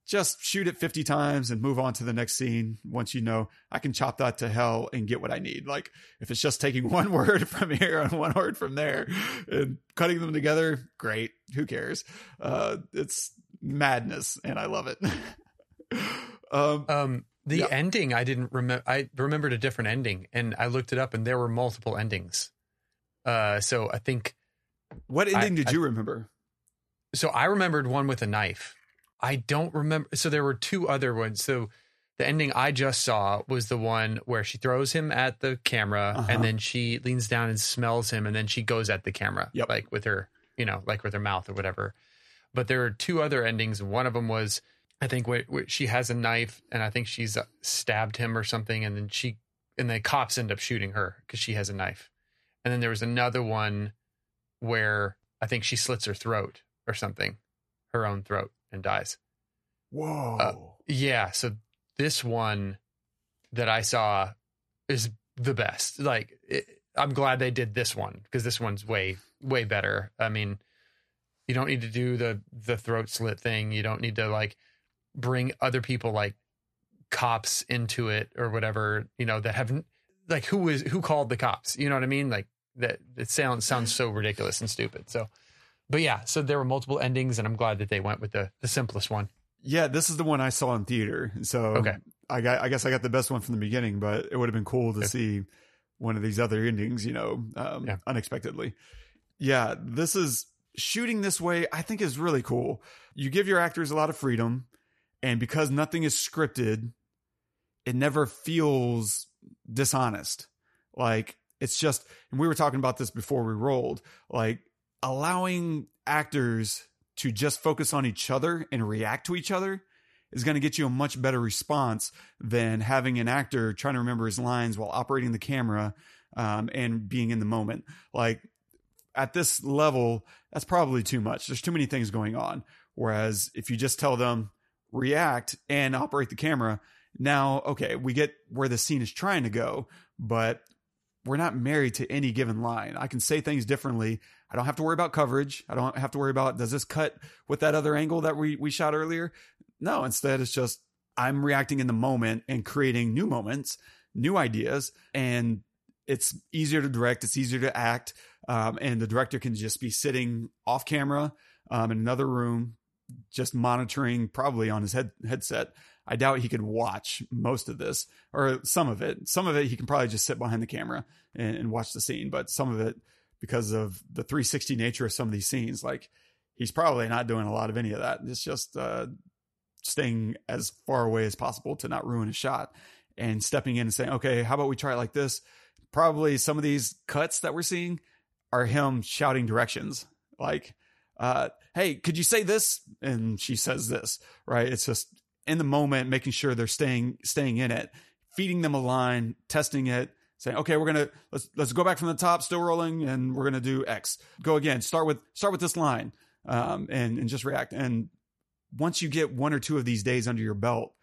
just shoot it 50 times and move on to the next scene once you know I can chop that to hell and get what I need. Like if it's just taking one word from here and one word from there and cutting them together, great. Who cares? Uh, it's madness and I love it. um, um, the yeah. ending, I didn't remember. I remembered a different ending and I looked it up and there were multiple endings. Uh, so I think. What ending I, did I, you remember? So I remembered one with a knife. I don't remember. So there were two other ones. So the ending I just saw was the one where she throws him at the camera Uh-huh. and then she leans down and smells him and then she goes at the camera, Yep. like with her, you know, like with her mouth or whatever. But there are two other endings. One of them was, I think, where, where she has a knife and I think she's uh, stabbed him or something, and then she and the cops end up shooting her because she has a knife. And then there was another one where I think she slits her throat or something, her own throat, and dies. Uh, Whoa. Yeah. So this one that I saw is the best. Like, it, I'm glad they did this one because this one's way, way better. I mean, you don't need to do the the throat slit thing. You don't need to like bring other people like cops into it or whatever. You know that have like who is who called the cops. You know what I mean? Like that. It sounds sounds so ridiculous and stupid. So, but yeah. So there were multiple endings, and I'm glad that they went with the the simplest one. yeah, this is the one I saw in theater. So Okay. I got I guess I got the best one from the beginning, but it would have been cool to Okay. see one of these other endings, you know, um, Yeah. unexpectedly. Yeah, this is shooting this way, I think is really cool. You give your actors a lot of freedom, and because nothing is scripted, it never feels dishonest. Like it's just, and we were talking about this before we rolled, like allowing actors to just focus on each other and react to each other is going to get you a much better response than having an actor trying to remember his lines while operating the camera um, and being in the moment. Like at this level, that's probably too much. There's too many things going on. Whereas if you just tell them react and operate the camera, now, okay, we get where the scene is trying to go, but we're not married to any given line. I can say things differently. I don't have to worry about coverage. I don't have to worry about does this cut with that other angle that we we shot earlier? No, instead it's just I'm reacting in the moment and creating new moments, new ideas, and it's easier to direct. It's easier to act, um, and the director can just be sitting off camera um, in another room, just monitoring, probably on his head headset. I doubt he could watch most of this or some of it. Some of it he can probably just sit behind the camera and, and watch the scene, but some of it because of the 360 nature of some of these scenes, like he's probably not doing a lot of any of that. It's just uh, staying as far away as possible to not ruin a shot and stepping in and saying, okay, how about we try it like this? Probably some of these cuts that we're seeing are him shouting directions like, uh, hey, could you say this? And she says this, right? It's just in the moment, making sure they're staying, staying in it, feeding them a line, testing it, saying, okay, we're to, let's, let's go back from the top, still rolling, and we're to do X. Go again. Start with, start with this line, um, and, and just react. And once you get one or two of these days under your belt,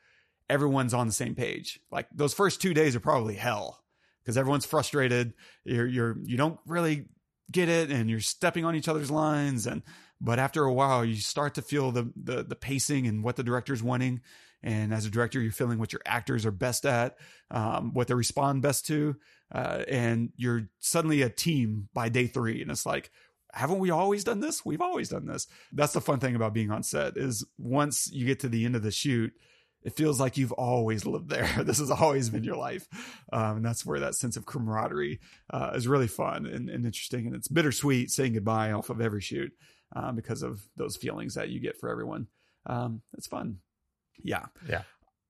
everyone's on the same page. Like those first two days are probably hell because everyone's frustrated. You're, you're, you don't really get it and you're stepping on each other's lines. And, but after a while, you start to feel the, the, the pacing and what the director's wanting. And as a director, you're feeling what your actors are best at, um, what they respond best to. Uh, and you're suddenly a team by day three. And it's like, haven't we always done this? We've always done this. That's the fun thing about being on set is once you get to the end of the shoot, it feels like you've always lived there. this has always been your life. Um, and that's where that sense of camaraderie uh, is really fun and, and, interesting. And it's bittersweet saying goodbye off of every shoot um, because of those feelings that you get for everyone. Um, it's fun. Yeah. Yeah.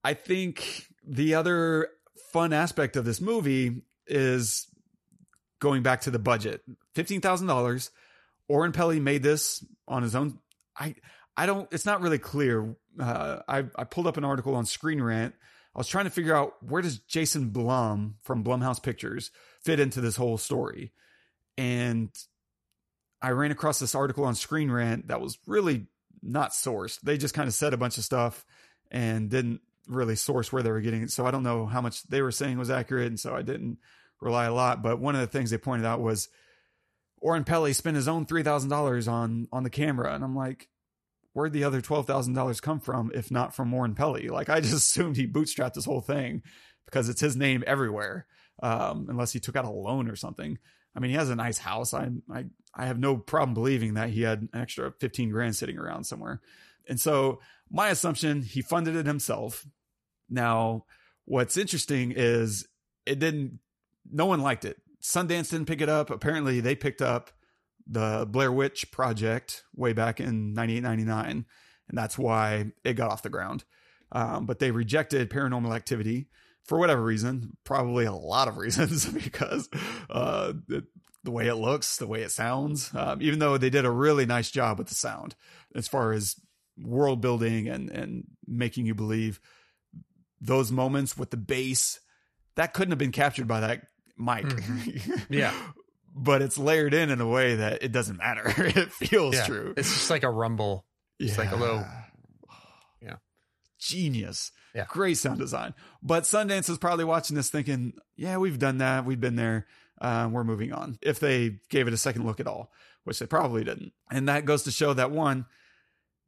I think the other fun aspect of this movie is going back to the budget $15,000 Oren Peli made this on his own. I I don't. It's not really clear. Uh, I I pulled up an article on Screen Rant. I was trying to figure out where does Jason Blum from Blumhouse Pictures fit into this whole story, and I ran across this article on Screen Rant that was really not sourced. They just kind of said a bunch of stuff and didn't really source where they were getting it. So I don't know how much they were saying was accurate, and so I didn't rely a lot. But one of the things they pointed out was Oren Peli spent his own three thousand dollars on on the camera, and I'm like, where'd the other twelve thousand dollars come from if not from Oren Peli? Like I just assumed he bootstrapped this whole thing because it's his name everywhere, um, unless he took out a loan or something. I mean, he has a nice house. I I I have no problem believing that he had an extra fifteen grand sitting around somewhere, and so my assumption he funded it himself. Now, what's interesting is it didn't. No one liked it Sundance didn't pick it up. Apparently, they picked up the Blair Witch Project way back in 98, 99, and that's why it got off the ground. Um, but they rejected Paranormal Activity for whatever reason, probably a lot of reasons, because uh, the, the, way it looks, the way it sounds, um, even though they did a really nice job with the sound as far as world building and and making you believe those moments with the bass that couldn't have been captured by that mic. Mm-hmm. Yeah. but it's layered in in a way that it doesn't matter. it feels yeah. true. It's just like a rumble. It's yeah. like a little, yeah. Genius. Yeah. Great sound design. But Sundance is probably watching this thinking, yeah, we've done that. We've been there. Uh, we're moving on. If they gave it a second look at all, which they probably didn't. And that goes to show that one,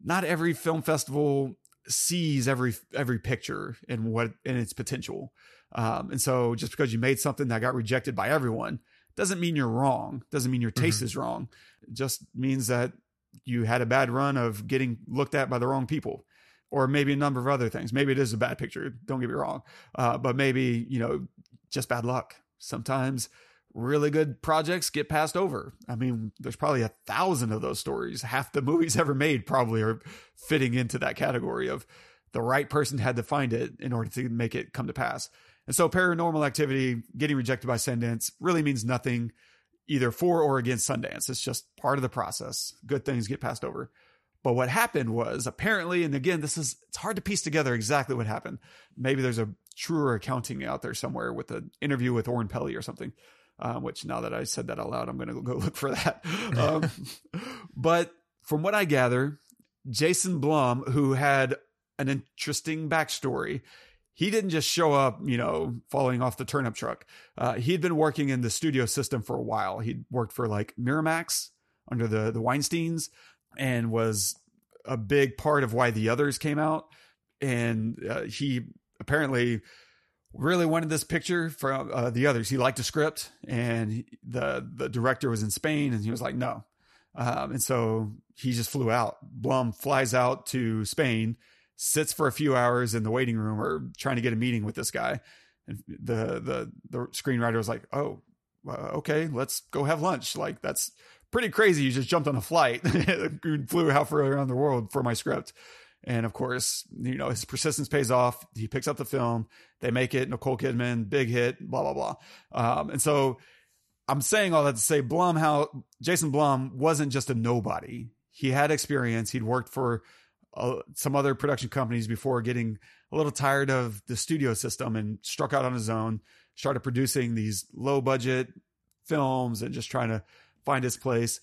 not every film festival sees every every picture and what and its potential. Um, and so just because you made something that got rejected by everyone doesn't mean you're wrong. Doesn't mean your taste mm-hmm. is wrong. It just means that you had a bad run of getting looked at by the wrong people. Or maybe a number of other things. Maybe it is a bad picture. Don't get me wrong. Uh, but maybe, you know, just bad luck. Sometimes really good projects get passed over. I mean, there's probably a thousand of those stories. Half the movies ever made probably are fitting into that category of the right person had to find it in order to make it come to pass. And so paranormal activity getting rejected by Sundance really means nothing either for or against Sundance. It's just part of the process. Good things get passed over. But what happened was apparently, and again, this is it's hard to piece together exactly what happened. Maybe there's a truer accounting out there somewhere with an interview with Oren Peli or something. Um, which now that I said that out loud, I'm going to go look for that. Um, but from what I gather, Jason Blum, who had an interesting backstory, he didn't just show up, you know, falling off the turnip truck. Uh, he'd been working in the studio system for a while. He'd worked for like Miramax under the the Weinsteins and was a big part of why the others came out. And uh, he apparently really wanted this picture from uh, the others. He liked the script, and he, the the director was in Spain, and he was like, no. Um, and so he just flew out. Blum flies out to Spain, sits for a few hours in the waiting room or trying to get a meeting with this guy. And the the the screenwriter was like, "Oh, okay, let's go have lunch." Like that's pretty crazy. You just jumped on a flight, flew halfway around the world for my script. And of course, you know, his persistence pays off. He picks up the film. They make it. Nicole Kidman, big hit, blah, blah, blah. Um, and so I'm saying all that to say Blum, how Jason Blum wasn't just a nobody. He had experience. He'd worked for uh, some other production companies before getting a little tired of the studio system and struck out on his own, started producing these low budget films and just trying to find his place.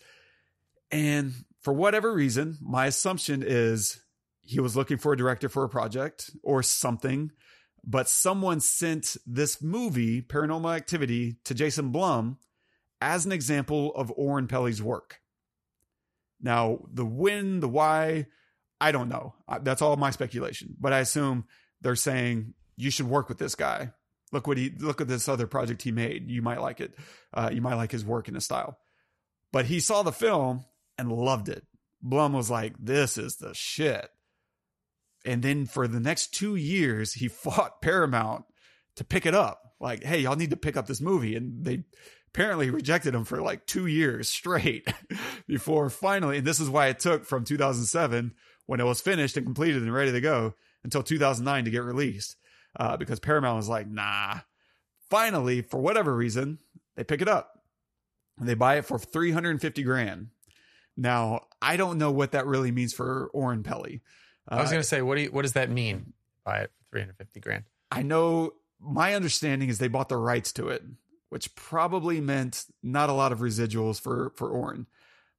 And for whatever reason, my assumption is he was looking for a director for a project or something, but someone sent this movie, Paranormal Activity, to Jason Blum as an example of Oren Peli's work. Now, the when, the why, I don't know. That's all my speculation, but I assume they're saying you should work with this guy. Look what he look at this other project he made. You might like it. Uh, you might like his work and his style. But he saw the film and loved it. Blum was like, "This is the shit." And then for the next two years, he fought Paramount to pick it up. Like, hey, y'all need to pick up this movie. And they apparently rejected him for like two years straight before finally, and this is why it took from 2007 when it was finished and completed and ready to go until 2009 to get released. Uh, because Paramount was like, nah. Finally, for whatever reason, they pick it up and they buy it for 350 grand. Now, I don't know what that really means for Oren Peli. I was going to say, what do you, what does that mean? Buy it for 350 grand. I know my understanding is they bought the rights to it, which probably meant not a lot of residuals for for Oren,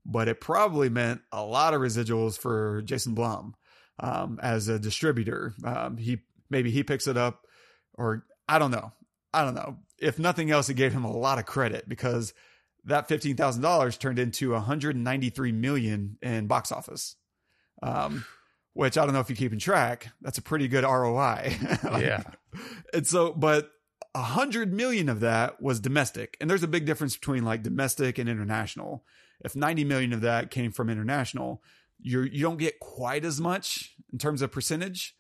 but it probably meant a lot of residuals for Jason Blum um, as a distributor. Um, he maybe he picks it up, or I don't know. I don't know. If nothing else, it gave him a lot of credit because that fifteen thousand dollars turned into one hundred ninety three million in box office. Um, which I don't know if you're keeping track. That's a pretty good ROI. like, yeah. And so, but a hundred million of that was domestic. And there's a big difference between like domestic and international. If 90 million of that came from international, you're, you don't get quite as much in terms of percentage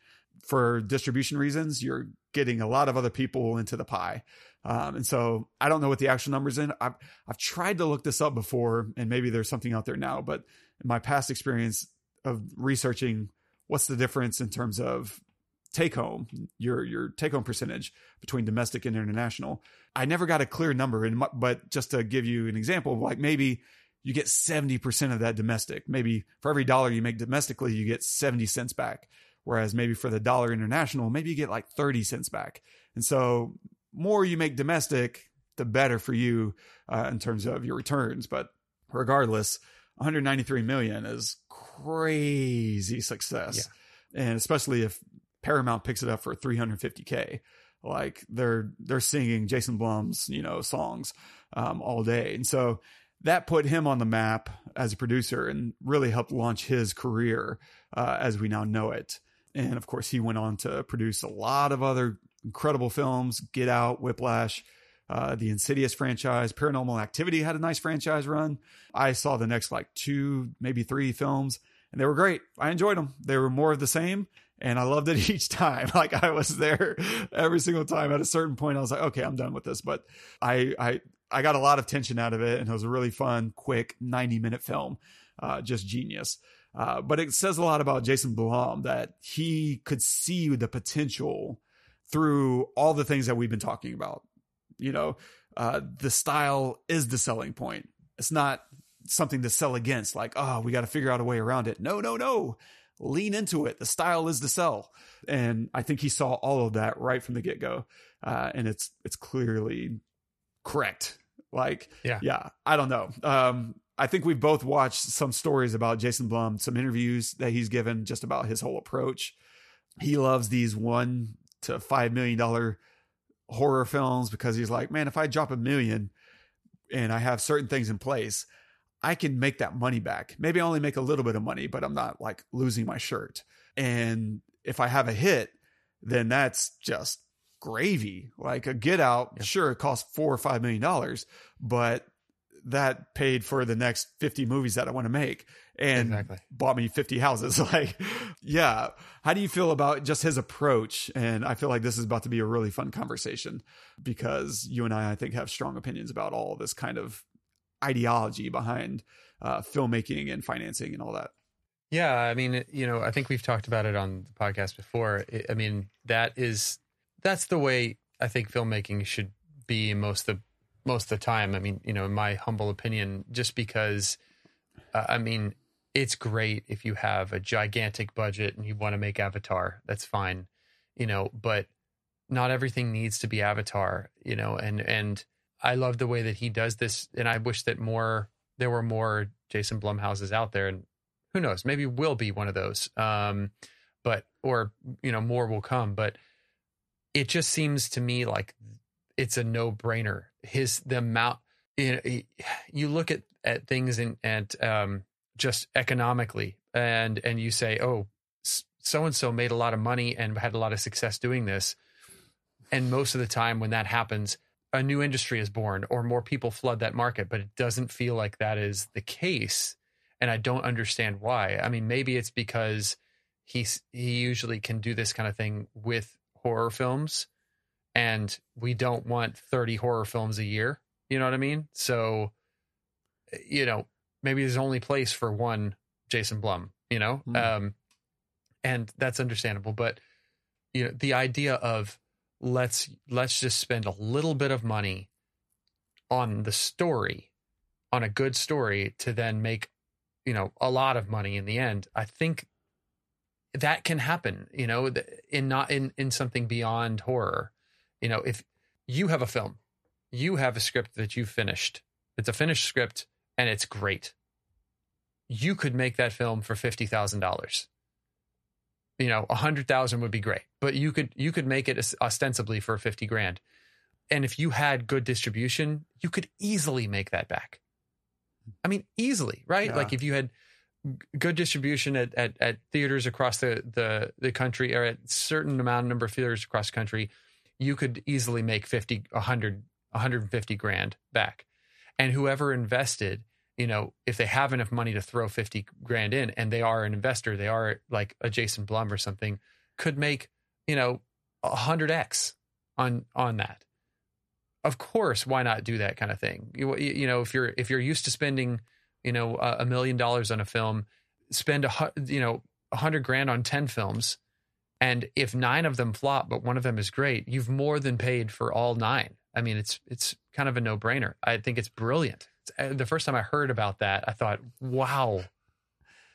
for distribution reasons. You're getting a lot of other people into the pie. Um, and so I don't know what the actual numbers in. I've, I've tried to look this up before and maybe there's something out there now, but in my past experience of researching what's the difference in terms of take home your your take home percentage between domestic and international? I never got a clear number and but just to give you an example like maybe you get 70% of that domestic. Maybe for every dollar you make domestically you get 70 cents back whereas maybe for the dollar international maybe you get like 30 cents back. And so more you make domestic the better for you uh, in terms of your returns. But regardless 193 million is crazy success. Yeah. And especially if Paramount picks it up for 350k, like they're they're singing Jason Blum's, you know, songs um, all day. And so that put him on the map as a producer and really helped launch his career uh, as we now know it. And of course, he went on to produce a lot of other incredible films, Get Out, Whiplash, uh, the Insidious franchise, Paranormal Activity had a nice franchise run. I saw the next like two, maybe three films, and they were great. I enjoyed them. They were more of the same, and I loved it each time. Like I was there every single time. At a certain point, I was like, okay, I'm done with this. But I, I, I got a lot of tension out of it, and it was a really fun, quick 90 minute film. Uh, just genius. Uh, but it says a lot about Jason Blum that he could see the potential through all the things that we've been talking about you know, uh, the style is the selling point. It's not something to sell against, like, oh, we got to figure out a way around it. No, no, no. Lean into it. The style is the sell. And I think he saw all of that right from the get go. Uh, and it's, it's clearly correct. Like, yeah, yeah, I don't know. Um, I think we've both watched some stories about Jason Blum, some interviews that he's given just about his whole approach. He loves these one to five million dollar horror films because he's like, man, if I drop a million and I have certain things in place, I can make that money back. Maybe I only make a little bit of money, but I'm not like losing my shirt. And if I have a hit, then that's just gravy. Like a get out, yeah. sure, it costs four or five million dollars, but that paid for the next 50 movies that I want to make and exactly. bought me 50 houses. Like, yeah. How do you feel about just his approach? And I feel like this is about to be a really fun conversation because you and I, I think, have strong opinions about all this kind of ideology behind uh, filmmaking and financing and all that. Yeah. I mean, you know, I think we've talked about it on the podcast before. I mean, that is, that's the way I think filmmaking should be most of the most of the time. I mean, you know, in my humble opinion, just because, uh, I mean, it's great if you have a gigantic budget and you want to make Avatar. That's fine, you know, but not everything needs to be Avatar, you know, and, and I love the way that he does this. And I wish that more, there were more Jason Blumhouses out there. And who knows, maybe will be one of those. Um, but, or, you know, more will come. But it just seems to me like it's a no brainer. His the amount you, know, you look at at things and and um, just economically, and and you say, oh, so and so made a lot of money and had a lot of success doing this, and most of the time when that happens, a new industry is born or more people flood that market. But it doesn't feel like that is the case, and I don't understand why. I mean, maybe it's because he's he usually can do this kind of thing with horror films and we don't want 30 horror films a year. You know what I mean? So, you know, maybe there's only place for one Jason Blum, you know? Mm. Um, and that's understandable. But, you know, the idea of let's, let's just spend a little bit of money on the story, on a good story to then make, you know, a lot of money in the end. I think that can happen, you know, in not in, in something beyond horror you know, if you have a film, you have a script that you finished, it's a finished script and it's great. You could make that film for fifty thousand dollars. You know, a hundred thousand would be great, but you could you could make it ostensibly for fifty grand. And if you had good distribution, you could easily make that back. I mean, easily, right? Yeah. Like if you had good distribution at, at, at theaters across the, the, the country or at certain amount number of theaters across the country, you could easily make 50, 100, 150 grand back. And whoever invested, you know, if they have enough money to throw 50 grand in and they are an investor, they are like a Jason Blum or something, could make, you know, 100x on on that. Of course, why not do that kind of thing? You, you know, if you're if you're used to spending, you know, a million dollars on a film, spend a you know, a hundred grand on 10 films and if nine of them flop, but one of them is great, you've more than paid for all nine. I mean, it's it's kind of a no brainer. I think it's brilliant. It's, uh, the first time I heard about that, I thought, wow,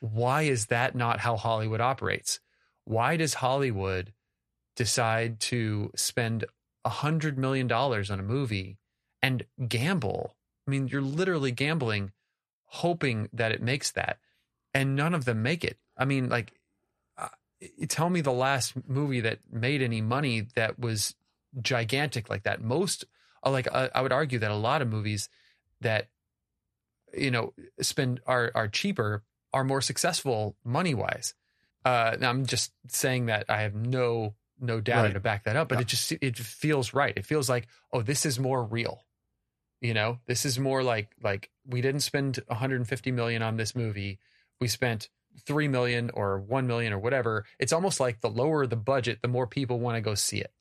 why is that not how Hollywood operates? Why does Hollywood decide to spend a hundred million dollars on a movie and gamble? I mean, you're literally gambling, hoping that it makes that, and none of them make it. I mean, like tell me the last movie that made any money that was gigantic like that. Most, uh, like uh, I would argue that a lot of movies that you know spend are are cheaper are more successful money wise. Uh, I'm just saying that I have no no data right. to back that up, but yeah. it just it feels right. It feels like oh, this is more real. You know, this is more like like we didn't spend 150 million on this movie. We spent 3 million or 1 million or whatever it's almost like the lower the budget the more people want to go see it.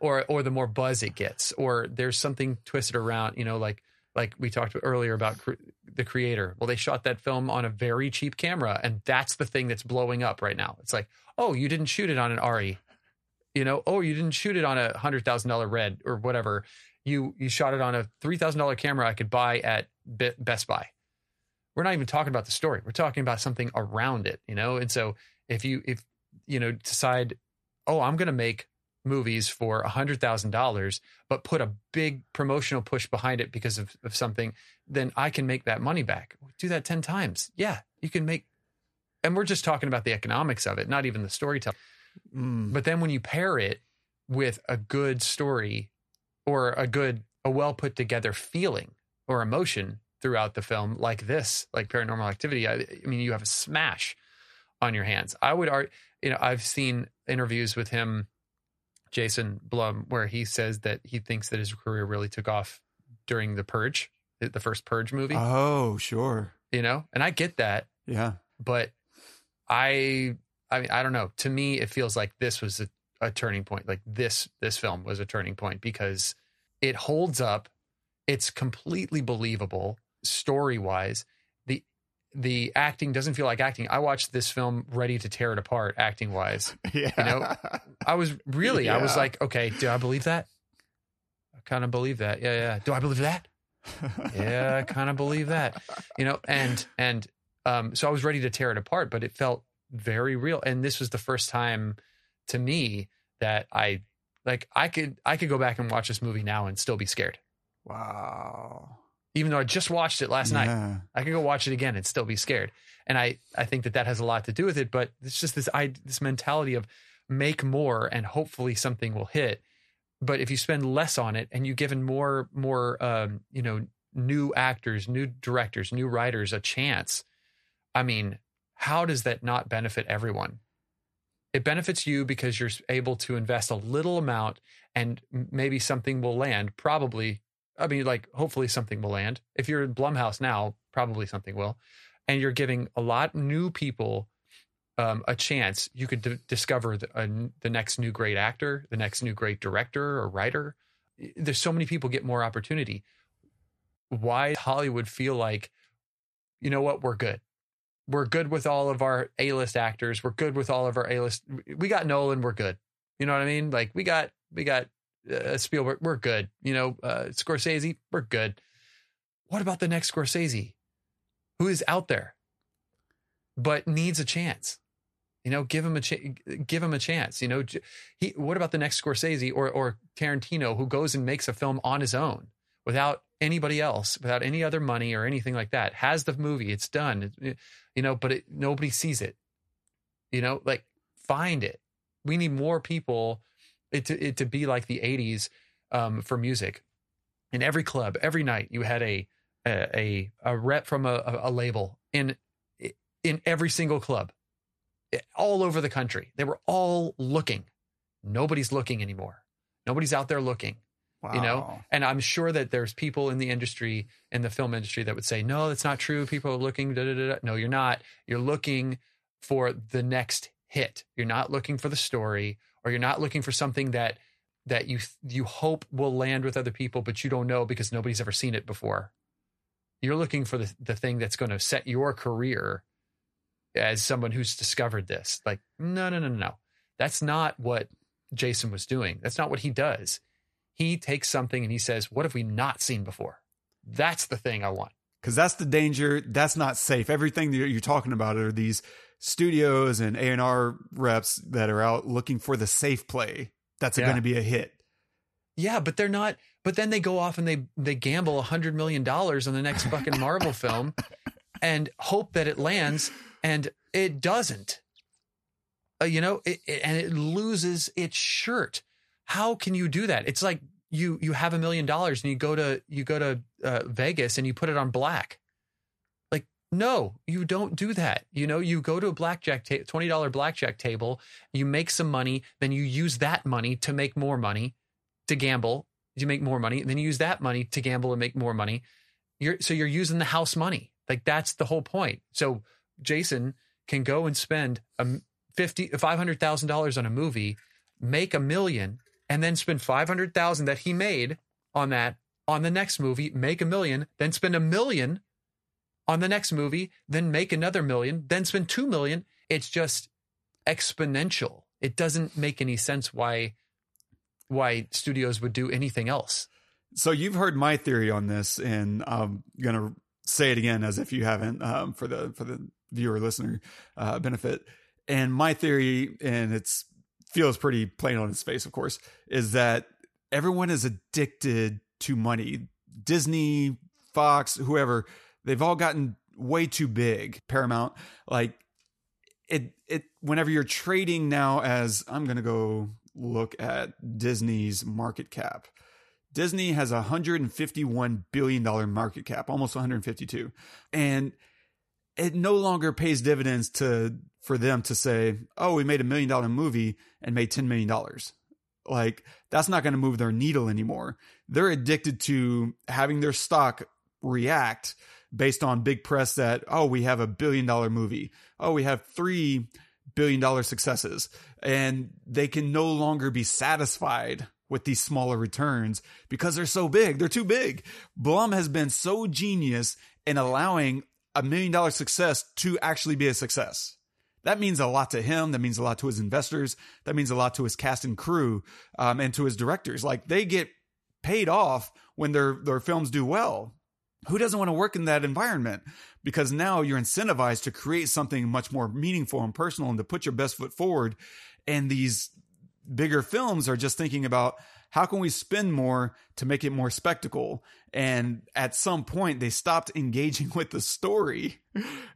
Or or the more buzz it gets. Or there's something twisted around you know like like we talked earlier about cre- the creator. Well they shot that film on a very cheap camera and that's the thing that's blowing up right now. It's like oh you didn't shoot it on an ARRI you know oh you didn't shoot it on a $100,000 red or whatever. You you shot it on a $3,000 camera I could buy at Best Buy we're not even talking about the story. We're talking about something around it, you know? And so if you, if, you know, decide, oh, I'm going to make movies for a hundred thousand dollars, but put a big promotional push behind it because of, of something, then I can make that money back. Do that 10 times. Yeah. You can make, and we're just talking about the economics of it, not even the storytelling. Mm. But then when you pair it with a good story or a good, a well put together feeling or emotion throughout the film, like this, like paranormal activity, I, I mean, you have a smash on your hands. I would art, you know, I've seen interviews with him, Jason Blum, where he says that he thinks that his career really took off during the Purge, the the first Purge movie, Oh, sure. you know, and I get that, Yeah. but I, I mean, I don't know. To me, it feels like this was a, a turning point. Like this, this film was a turning point because it holds up. It's completely believable story wise. The the acting doesn't feel like acting. I watched this film ready to tear it apart acting wise. Yeah. know, I was really, I was like, okay, do I believe that? I kind of believe that. Yeah, yeah. Do I believe that? yeah, I kind of believe that. You know, and and um, so I was ready to tear it apart, but it felt very real. And this was the first time to me that I like I could I could go back and watch this movie now and still be scared. wow. Even though I just watched it last night. I can go watch it again and still be scared. And I, I think that that has a lot to do with it. But it's just this, I, this mentality of make more and hopefully something will hit. But if you spend less on it and you given more, more, um, you know, new actors, new directors, new writers a chance, I mean, how does that not benefit everyone? It benefits you because you're able to invest a little amount and maybe something will land. Probably, I mean, like, hopefully something will land. If you're in Blumhouse now, probably something will. And you're giving a lot new people um, a chance. You could d- discover the, the next new great actor, the next new great director or writer. There's so many people get more opportunity. Why Hollywood feel like, you know what, we're good. We're good with all of our A-list actors. We're good with all of our A-list. We got Nolan. We're good. You know what I mean? Like we got we got uh, Spielberg. We're good. You know, uh, Scorsese. We're good. What about the next Scorsese, who is out there, but needs a chance? You know, give him a ch- give him a chance. You know, he. What about the next Scorsese or or Tarantino who goes and makes a film on his own without anybody else, without any other money or anything like that? Has the movie? It's done. You know, but it, nobody sees it. You know, like find it. We need more people it to it to be like the '80s um, for music. In every club, every night, you had a a a, a rep from a, a, label in in every single club, eh, all over the country. They were all looking. Nobody's looking anymore. Nobody's out there looking Wow. you know and i'm sure that there's people in the industry in the film industry that would say no that's not true people are looking da, da, da. no you're not you're looking for the next hit you're not looking for the story or you're not looking for something that that you you hope will land with other people but you don't know because nobody's ever seen it before you're looking for the, the thing that's going to set your career as someone who's discovered this like no no no no no that's not what jason was doing that's not what he does he takes something and he says, What have we not seen before? That's the thing I want. because that's the danger. That's not safe. Everything that you're talking about are these studios and A and R reps that are out looking for the safe play. That's Yeah. going to be a hit. Yeah, but they're not. But then they go off and they they gamble a hundred million dollars on the next fucking Marvel film, and hope that it lands, and it doesn't. Uh, you know, it, it- and it loses its shirt. How can you do that? It's like you you have a million dollars and you go to you go to uh, Vegas and you put it on black. No, you don't do that. You know, you go to a blackjack ta- twenty dollar blackjack table, you make some money, then you use that money to make more money to gamble. You make more money, and then you use that money to gamble and make more money. You're so you're using the house money. Like that's the whole point. So Jason can go and spend a fifty five hundred thousand dollars on a movie, make a million, and then spend five hundred thousand that he made on that on the next movie, make a million, then spend a million on the next movie, then make another million, then spend two million. It's just exponential. It doesn't make any sense why why studios would do anything else. So you've heard my theory on this, and I'm gonna say it again as if you haven't um, for the for the viewer listener uh, benefit. And my theory, and it's feels pretty plain on its face, of course, is that everyone is addicted to money. Disney, Fox, whoever, they've all gotten way too big. Paramount, like it, it. Whenever you're trading now, as I'm gonna go look at Disney's market cap. Disney has a 151 billion dollar market cap, almost 152, and it no longer pays dividends to for them to say, "Oh, we made a million dollar movie and made 10 million dollars." Like that's not going to move their needle anymore. They're addicted to having their stock react based on big press that, "Oh, we have a billion dollar movie. Oh, we have 3 billion dollar successes." And they can no longer be satisfied with these smaller returns because they're so big. They're too big. Blum has been so genius in allowing a million dollar success to actually be a success. That means a lot to him. That means a lot to his investors. That means a lot to his cast and crew um, and to his directors. Like they get paid off when their their films do well. Who doesn't want to work in that environment? Because now you're incentivized to create something much more meaningful and personal and to put your best foot forward. And these bigger films are just thinking about how can we spend more to make it more spectacle and at some point they stopped engaging with the story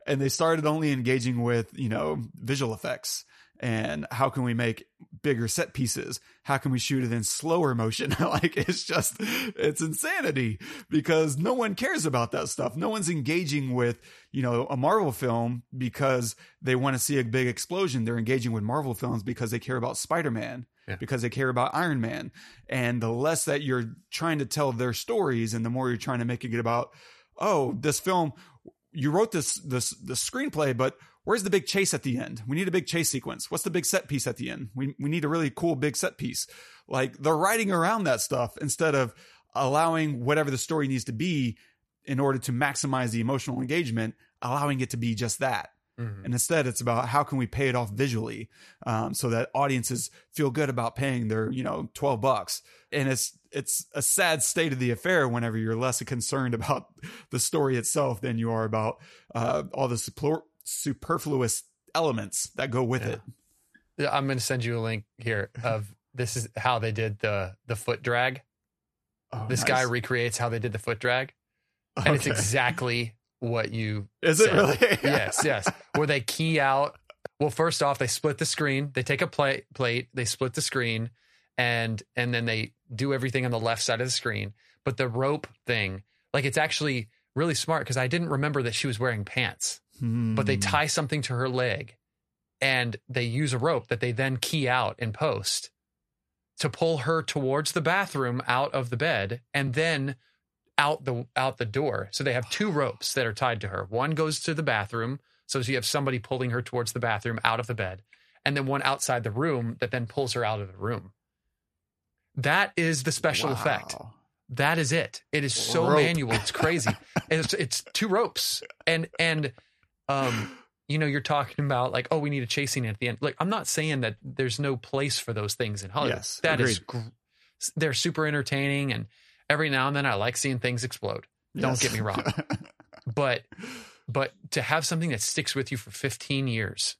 and they started only engaging with you know visual effects and how can we make bigger set pieces how can we shoot it in slower motion like it's just it's insanity because no one cares about that stuff no one's engaging with you know a marvel film because they want to see a big explosion they're engaging with marvel films because they care about spider-man yeah. because they care about Iron Man. And the less that you're trying to tell their stories and the more you're trying to make it about, oh, this film, you wrote this, this, the screenplay, but where's the big chase at the end? We need a big chase sequence. What's the big set piece at the end? We, we need a really cool big set piece. Like they're writing around that stuff instead of allowing whatever the story needs to be in order to maximize the emotional engagement, allowing it to be just that. Mm-hmm. And instead, it's about how can we pay it off visually, um, so that audiences feel good about paying their, you know, twelve bucks. And it's it's a sad state of the affair whenever you're less concerned about the story itself than you are about uh, all the super- superfluous elements that go with yeah. it. I'm going to send you a link here of this is how they did the the foot drag. Oh, this nice. guy recreates how they did the foot drag, and okay. it's exactly what you is said. it really yes yes where they key out well first off they split the screen they take a plate plate they split the screen and and then they do everything on the left side of the screen but the rope thing like it's actually really smart because i didn't remember that she was wearing pants hmm. but they tie something to her leg and they use a rope that they then key out in post to pull her towards the bathroom out of the bed and then out the out the door. So they have two ropes that are tied to her. One goes to the bathroom, so you have somebody pulling her towards the bathroom out of the bed, and then one outside the room that then pulls her out of the room. That is the special wow. effect. That is it. It is so Rope. manual. It's crazy. it's it's two ropes and and um you know you're talking about like oh we need a chasing at the end. Like I'm not saying that there's no place for those things in Hollywood. Yes, that agreed. is they're super entertaining and every now and then I like seeing things explode. Don't get me wrong. but but to have something that sticks with you for 15 years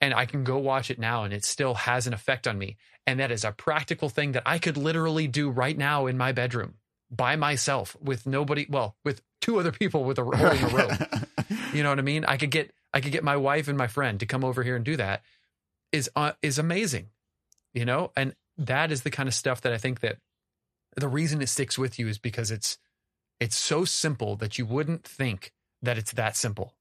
and I can go watch it now and it still has an effect on me and that is a practical thing that I could literally do right now in my bedroom by myself with nobody well with two other people with a holding a rope. you know what I mean? I could get I could get my wife and my friend to come over here and do that is uh, is amazing. You know? And that is the kind of stuff that I think that the reason it sticks with you is because it's it's so simple that you wouldn't think that it's that simple.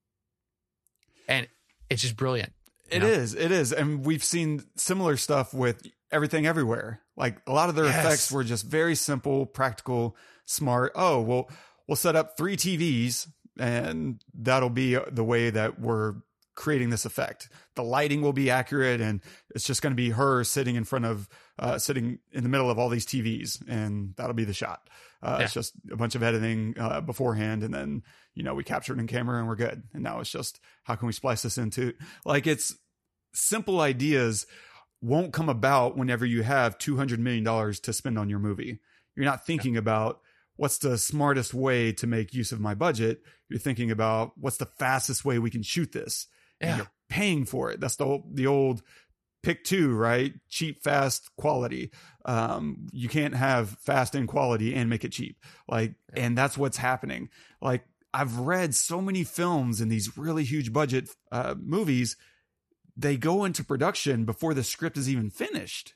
And it's just brilliant. It know? is. It is. And we've seen similar stuff with everything everywhere. Like a lot of their yes. effects were just very simple, practical, smart. Oh, well, we'll set up three TVs and that'll be the way that we're creating this effect. The lighting will be accurate and it's just going to be her sitting in front of uh, sitting in the middle of all these TVs, and that'll be the shot. Uh, yeah. It's just a bunch of editing uh, beforehand, and then you know we capture it in camera, and we're good. And now it's just how can we splice this into like it's simple ideas won't come about whenever you have two hundred million dollars to spend on your movie. You're not thinking yeah. about what's the smartest way to make use of my budget? You're thinking about what's the fastest way we can shoot this. And Yeah. you're paying for it. That's the old, the old pick two, right? Cheap, fast, quality. Um, you can't have fast and quality and make it cheap. Like, and that's what's happening. Like, I've read so many films in these really huge budget uh, movies. They go into production before the script is even finished.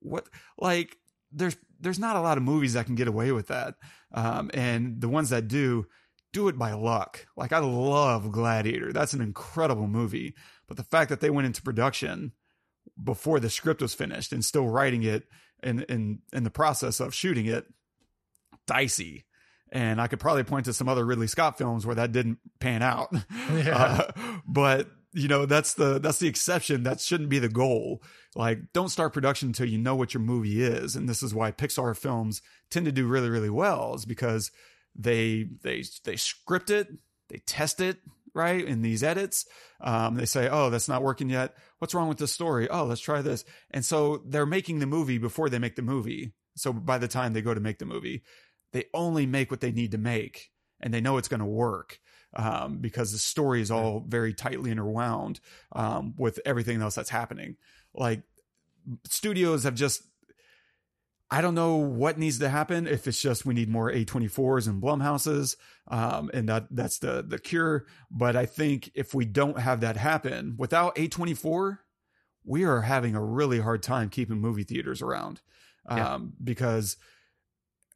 What, like, there's there's not a lot of movies that can get away with that, um, and the ones that do do it by luck. Like I love Gladiator. That's an incredible movie, but the fact that they went into production before the script was finished and still writing it in in in the process of shooting it, dicey. And I could probably point to some other Ridley Scott films where that didn't pan out. Yeah. Uh, but you know that's the that's the exception. That shouldn't be the goal. Like, don't start production until you know what your movie is. And this is why Pixar films tend to do really really well. Is because they they they script it, they test it right in these edits. Um, they say, oh, that's not working yet. What's wrong with this story? Oh, let's try this. And so they're making the movie before they make the movie. So by the time they go to make the movie, they only make what they need to make and they know it's going to work um, because the story is all very tightly interwound um, with everything else that's happening. Like studios have just, I don't know what needs to happen. If it's just we need more A24s and Blumhouses, um, and that that's the the cure. But I think if we don't have that happen without A24, we are having a really hard time keeping movie theaters around um, Yeah. because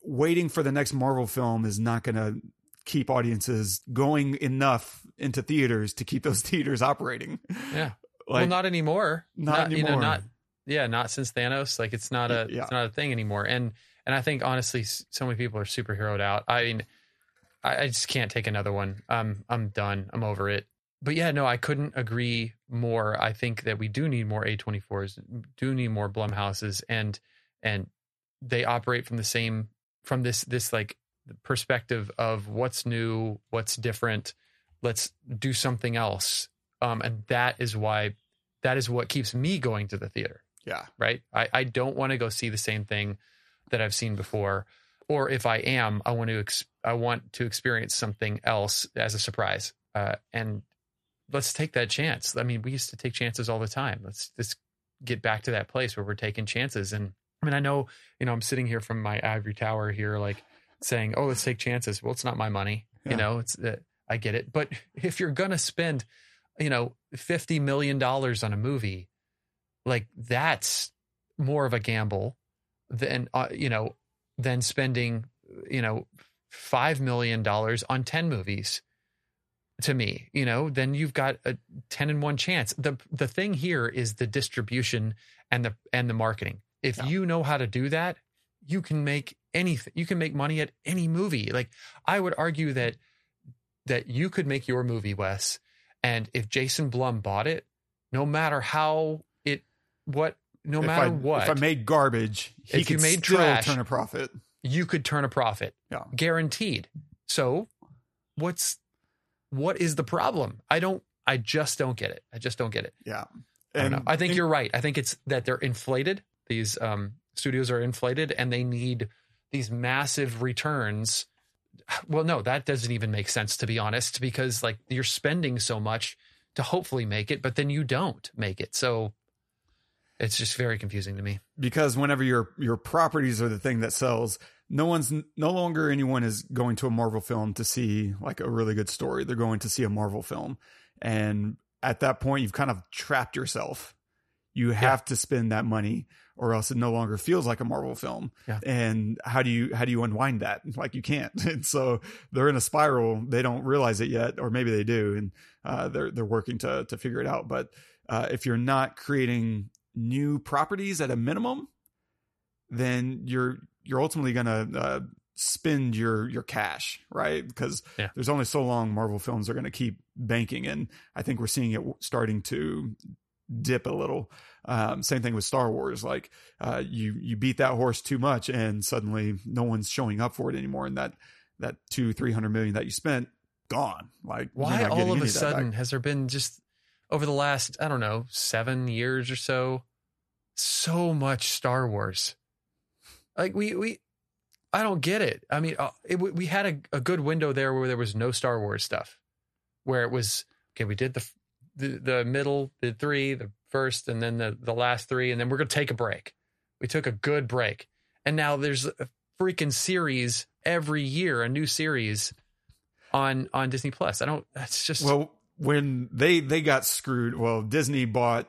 waiting for the next Marvel film is not going to keep audiences going enough into theaters to keep those theaters operating. Yeah. Like, well, not anymore. not You know, anymore. not yeah, not since Thanos. Like it's not a Yeah. it's not a thing anymore. And and I think honestly, so many people are superheroed out. I mean, I, I just can't take another one. I'm I'm done. I'm over it. But yeah, no, I couldn't agree more. I think that we do need more A24s, do need more Blumhouses, and and they operate from the same from this this like perspective of what's new, what's different. Let's do something else. Um, and that is why that is what keeps me going to the theater yeah, right? I, I don't want to go see the same thing that I've seen before. Or if I am, I want to ex- I want to experience something else as a surprise. Uh, and let's take that chance. I mean, we used to take chances all the time. Let's let's get back to that place where we're taking chances. And I mean, I know, you know, I'm sitting here from my ivory tower here, like saying, "Oh, let's take chances." Well, it's not my money, Yeah. you know. It's uh, I get it, but if you're gonna spend, you know, fifty million dollars on a movie, like that's more of a gamble than uh, you know than spending you know five million dollars on ten movies to me you know then you've got a 10 and 1 chance the the thing here is the distribution and the and the marketing if Yeah. you know how to do that you can make anything you can make money at any movie like i would argue that that you could make your movie wes and if jason blum bought it no matter how it what no if matter I, what if I made garbage, he If you could made still trash- turn a profit. you could turn a profit. Yeah. Guaranteed. So what's what is the problem? I don't I just don't get it. I just don't get it. Yeah, I don't know. I think and- you're right. I think it's that they're inflated. These um studios are inflated and they need these massive returns. Well, no, that doesn't even make sense to be honest, because like you're spending so much to hopefully make it, but then you don't make it. So it's just very confusing to me. because whenever your your properties are the thing that sells, no one's no longer anyone is going to a Marvel film to see like a really good story. They're going to see a Marvel film, and at that point, you've kind of trapped yourself. You have to spend that money, or else it no longer feels like a Marvel film. Yeah. And how do you how do you unwind that? Like you can't. And so they're in a spiral. They don't realize it yet, or maybe they do, and uh, they're they're working to to figure it out. But uh, if you're not creating new properties at a minimum, then you're you're ultimately going to uh, spend your your cash, right? Because Yeah. there's only so long Marvel films are going to keep banking, and I think we're seeing it starting to dip a little. Um, same thing with Star Wars. Like uh, you you beat that horse too much, and suddenly no one's showing up for it anymore, and that that two three hundred million that you spent gone. Like Why all of a sudden has there been just over the last, I don't know, seven years or so, so much Star Wars? Like we we I don't get it. I mean, uh, it, we had a, a good window there where there was no Star Wars stuff, where it was okay. We did the the, the middle, the three, the first, and then the the last three, and then we're gonna take a break. We took a good break, and now there's a freaking series every year, a new series on on Disney Plus. I don't. That's just well when they they got screwed. Well, Disney bought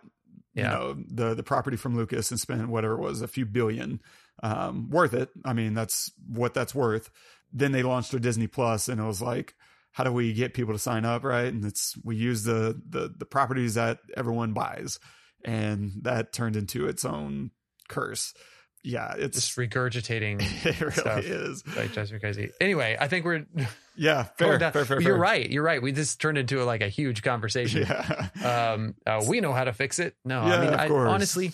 you Yeah. know the the property from Lucas and spent whatever it was a few billion um worth it I mean that's what that's worth then they launched their Disney Plus and it was like how do we get people to sign up right and it's we use the the the properties that everyone buys and that turned into its own curse yeah it's just regurgitating. it really stuff. is Like me crazy. Anyway, I think we're yeah fair down. fair, fair, You're fair. right. You're right. We just turned into a, like a huge conversation. yeah um uh, we know how to fix it no Yeah, i mean of I, honestly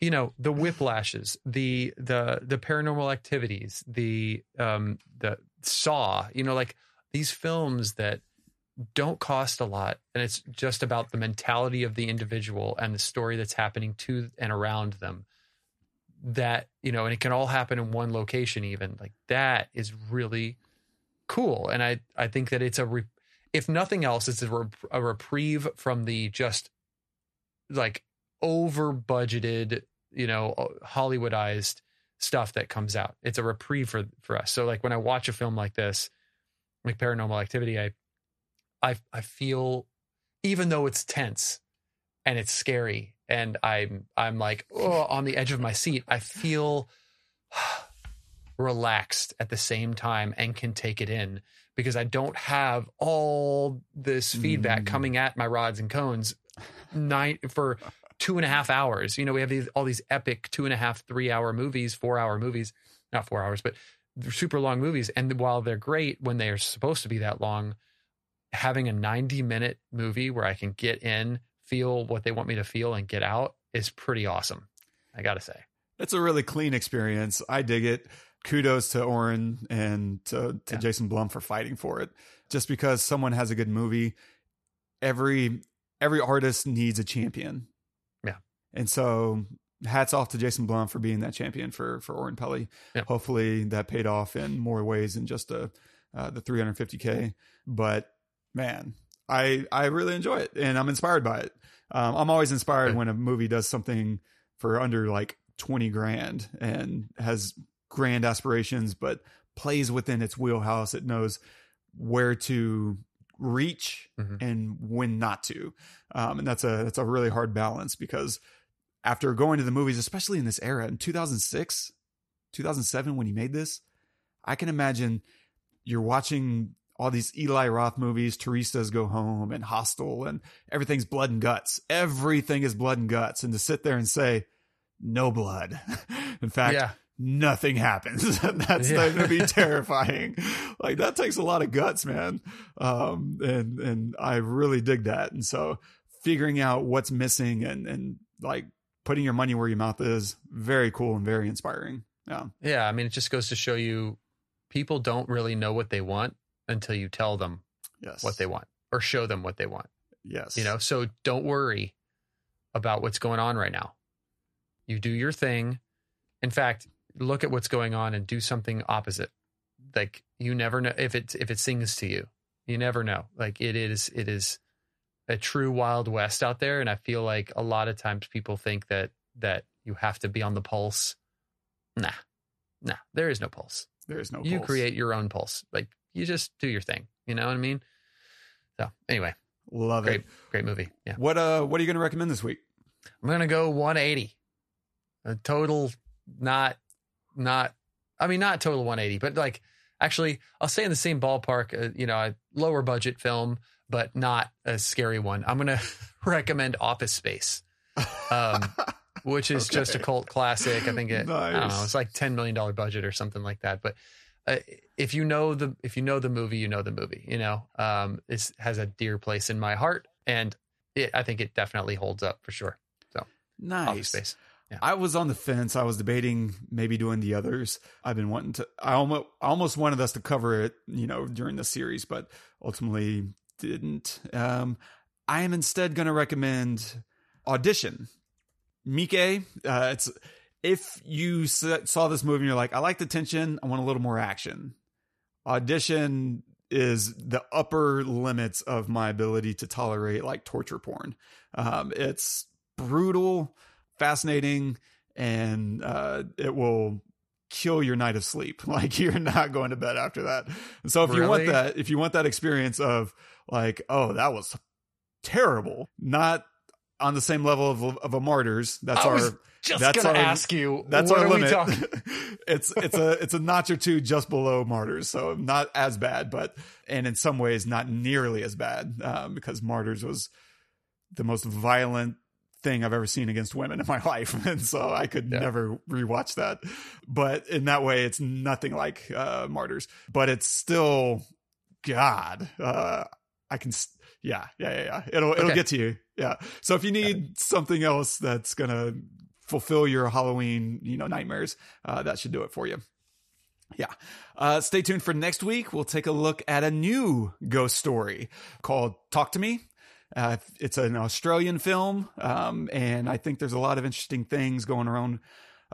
you know the whiplashes the the the paranormal activities the um the saw you know like these films that don't cost a lot and it's just about the mentality of the individual and the story that's happening to and around them that you know and it can all happen in one location even like that is really cool. And i i think that it's a re- if nothing else it's a, rep- a reprieve from the just like over budgeted you know uh, hollywoodized stuff that comes out. It's a reprieve for for us. So like when i watch a film like this like paranormal activity i i i feel even though it's tense and it's scary and i'm i'm like oh, on the edge of my seat i feel relaxed at the same time and can take it in because i don't have all this feedback Mm. coming at my rods and cones night for two and a half hours you know we have these all these epic two and a half three hour movies four hour movies not four hours but super long movies and while they're great when they are supposed to be that long having a 90 minute movie where I can get in, feel what they want me to feel, and get out is pretty awesome. I gotta say. it's a really clean experience. I dig it. Kudos to Oren and to, to Yeah. Jason Blum for fighting for it. Just because someone has a good movie, every every artist needs a champion. Yeah. And so hats off to Jason Blum for being that champion for for Oren Peli. Hopefully that paid off in more ways than just a uh, the 350k. But man, I I really enjoy it and I'm inspired by it. Um, I'm always inspired Good. when a movie does something for under like 20 grand and has grand aspirations, but plays within its wheelhouse. It knows where to reach Mhm. and when not to. Um, and that's a, that's a really hard balance because after going to the movies, especially in this era in 2006, 2007, when he made this, I can imagine you're watching all these Eli Roth movies, Teresa's Go Home and Hostel, and everything's blood and guts. Everything is blood and guts. And to sit there and say, no blood. In fact, yeah. nothing happens. That's Yeah. going to be terrifying. like that takes a lot of guts, man. Um, and, and I really dig that. And so figuring out what's missing and, and like putting your money where your mouth is very cool and very inspiring. Yeah. Yeah. I mean, it just goes to show you people don't really know what they want until you tell them Yes. what they want or show them what they want. yes. You know, so don't worry about what's going on right now. You do your thing. In fact, look at what's going on and do something opposite. Like you never know if it if it sings to you. You never know. Like it is it is a true wild west out there and I feel like a lot of times people think that that you have to be on the pulse. Nah. Nah, there is no pulse. there is no you pulse. create your own pulse. Like you just do your thing. You know what I mean? So, anyway, Love great it. great movie. Yeah. What, uh, what are you going to recommend this week? I'm gonna go 180. A total, not, not. I mean, not total 180, but like actually, I'll say in the same ballpark. Uh, you know, a lower budget film, but not a scary one. I'm gonna recommend Office Space, um, which is just a cult classic. I think it. I don't know. It's like 10 million dollar budget or something like that. But uh, if you know the if you know the movie, you know the movie. You know, um, it has a dear place in my heart, and it, I think it definitely holds up for sure. Office nice. Space. I was on the fence. I was debating maybe doing the others. I've been wanting to. I almost I almost wanted us to cover it, you know, during the series, but ultimately didn't. Um, I am instead going to recommend Audition. Mike, uh, it's if you saw this movie and you're like, I like the tension, I want a little more action. Audition is the upper limits of my ability to tolerate like torture porn. Um, it's brutal, fascinating, and uh, it will kill your night of sleep. Like you're not going to bed after that. And so if really? you want that, if you want that experience of like, oh, that was terrible, not on the same level of, of a martyrs. That's our just that's gonna our, ask you. That's our limit. it's it's a it's a notch or two just below martyrs, so not as bad, but and in some ways not nearly as bad um, because martyrs was the most violent thing I've ever seen against women in my life, and so I could yeah. never rewatch that. But in that way, it's nothing like uh, martyrs, but it's still God. Uh, I can. Yeah, yeah, yeah, yeah. It'll it'll okay. get to you. Yeah. So if you need something else that's gonna fulfill your Halloween, you know, nightmares, uh, that should do it for you. Yeah. Uh, stay tuned for next week. We'll take a look at a new ghost story called Talk to Me. Uh, it's an Australian film, um, and I think there's a lot of interesting things going around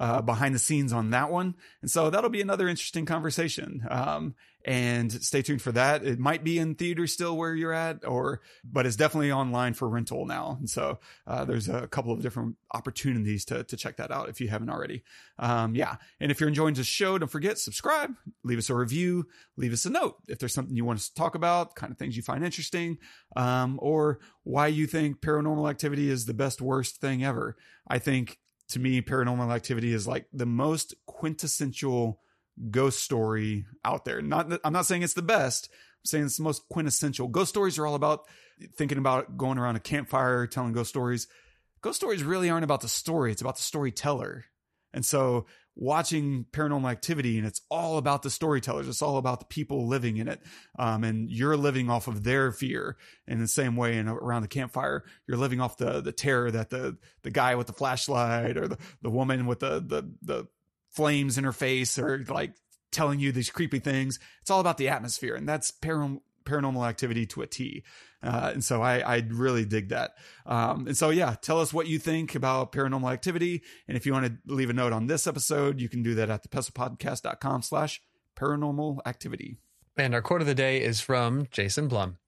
uh, behind the scenes on that one. And so that'll be another interesting conversation. Um, and stay tuned for that. It might be in theater still where you're at, or but it's definitely online for rental now. And so uh, there's a couple of different opportunities to to check that out if you haven't already. Um, yeah, and if you're enjoying the show, don't forget subscribe, leave us a review, leave us a note if there's something you want us to talk about, kind of things you find interesting, um, or why you think paranormal activity is the best worst thing ever. I think to me, paranormal activity is like the most quintessential ghost story out there. Not I'm not saying it's the best. I'm saying it's the most quintessential. Ghost stories are all about thinking about going around a campfire telling ghost stories. Ghost stories really aren't about the story, it's about the storyteller. And so watching paranormal activity and it's all about the storytellers. It's all about the people living in it. Um, and you're living off of their fear in the same way and around the campfire. You're living off the the terror that the the guy with the flashlight or the, the woman with the the the flames in her face or like telling you these creepy things. It's all about the atmosphere, and that's paranormal paranormal activity to a T. Uh, and so I, I really dig that. Um, and so, yeah, tell us what you think about paranormal activity. And if you want to leave a note on this episode, you can do that at thepestlepodcast.com slash paranormal activity. And our quote of the day is from Jason Blum.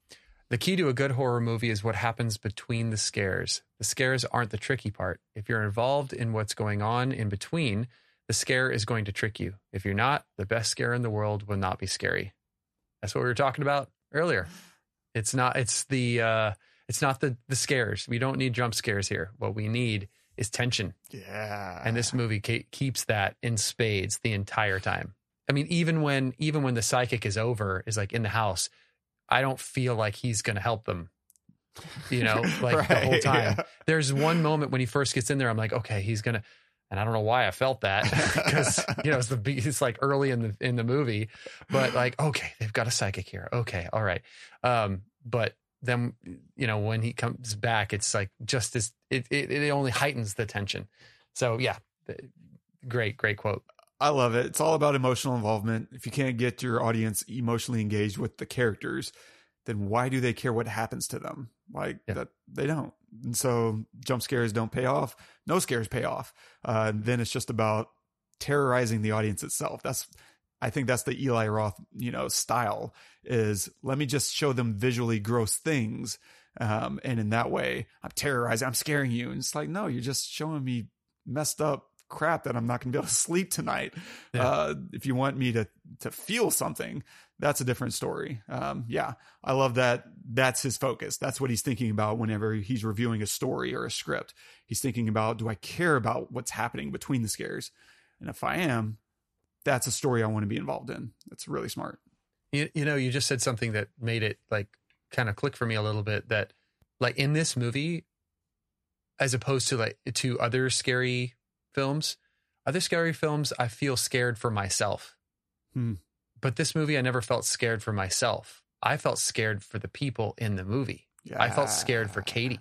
The key to a good horror movie is what happens between the scares. The scares aren't the tricky part. If you're involved in what's going on in between, the scare is going to trick you. If you're not, the best scare in the world will not be scary. That's what we were talking about earlier. It's not it's the uh it's not the the scares. We don't need jump scares here. What we need is tension. Yeah. And this movie ke- keeps that in spades the entire time. I mean even when even when the psychic is over is like in the house, I don't feel like he's going to help them. You know, like right, the whole time. Yeah. There's one moment when he first gets in there I'm like, okay, he's going to and I don't know why I felt that because you know it's the it's like early in the in the movie, but like okay, they've got a psychic here. Okay, all right, um, but then you know when he comes back, it's like just this. It it, it only heightens the tension. So yeah, great great quote. I love it. It's all about emotional involvement. If you can't get your audience emotionally engaged with the characters, then why do they care what happens to them? Like yeah. that they don't. And so jump scares don't pay off. No scares pay off. Uh, then it's just about terrorizing the audience itself. That's I think that's the Eli Roth, you know, style is let me just show them visually gross things. Um, and in that way, I'm terrorizing, I'm scaring you. And it's like, no, you're just showing me messed up crap that I'm not going to be able to sleep tonight. Yeah. Uh, if you want me to to feel something, that's a different story. Um, yeah, I love that. That's his focus. That's what he's thinking about whenever he's reviewing a story or a script. He's thinking about, do I care about what's happening between the scares? And if I am, that's a story I want to be involved in. That's really smart. You, you know, you just said something that made it like kind of click for me a little bit that like in this movie, as opposed to like to other scary films, other scary films, I feel scared for myself. Hmm. But this movie, I never felt scared for myself. I felt scared for the people in the movie. Yeah. I felt scared for Katie.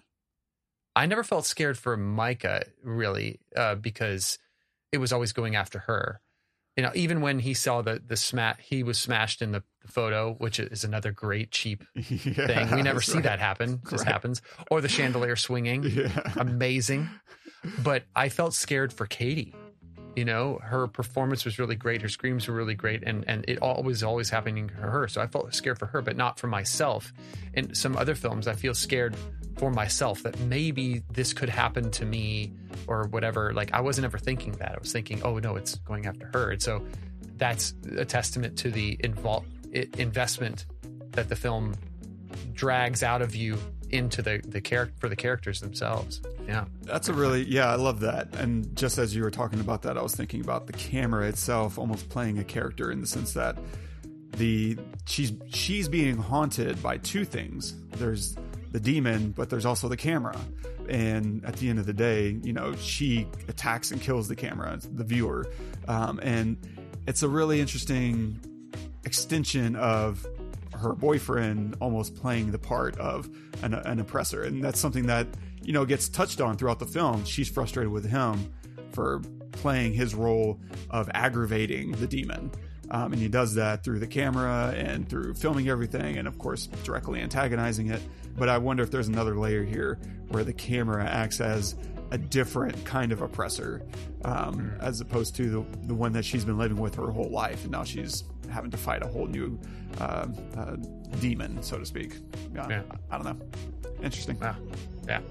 I never felt scared for Micah really, uh, because it was always going after her. You know, even when he saw the the smash, he was smashed in the, the photo, which is another great cheap yeah, thing. We never see right. that happen. Just right. happens. Or the chandelier swinging, yeah. amazing. But I felt scared for Katie You know, her performance was really great. Her screams were really great, and and it always always happening to her. So I felt scared for her, but not for myself. In some other films, I feel scared for myself that maybe this could happen to me or whatever. Like I wasn't ever thinking that. I was thinking, oh no, it's going after her. And so that's a testament to the invol- investment that the film drags out of you into the the character for the characters themselves. Yeah, that's a really yeah, I love that. And just as you were talking about that, I was thinking about the camera itself almost playing a character in the sense that the she's she's being haunted by two things. There's the demon, but there's also the camera. And at the end of the day, you know, she attacks and kills the camera, the viewer. Um, and it's a really interesting extension of her boyfriend almost playing the part of an, an oppressor. And that's something that, you know, gets touched on throughout the film. She's frustrated with him for playing his role of aggravating the demon. Um, and he does that through the camera and through filming everything, and of course, directly antagonizing it. But I wonder if there's another layer here where the camera acts as a different kind of oppressor, um, as opposed to the, the one that she's been living with her whole life, and now she's having to fight a whole new uh, uh, demon, so to speak. Yeah, yeah. I, I, don't know. Interesting. Yeah. yeah.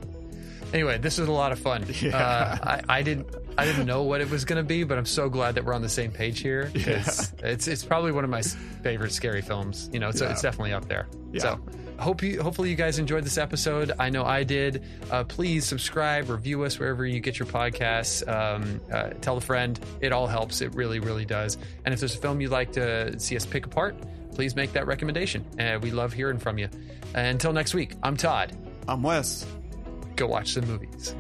Anyway, this was a lot of fun. Yeah. Uh, I, I, didn't I didn't know what it was going to be, but I'm so glad that we're on the same page here. Yeah. It's it's probably one of my favorite scary films. You know, so yeah. it's definitely up there. Yeah. So hope you hopefully you guys enjoyed this episode. I know I did. Uh, please subscribe, review us wherever you get your podcasts. Um, uh, tell a friend. It all helps. It really, really does. And if there's a film you'd like to see us pick apart, please make that recommendation. Uh, we love hearing from you. until next week, I'm Todd. I'm Wes go watch some movies.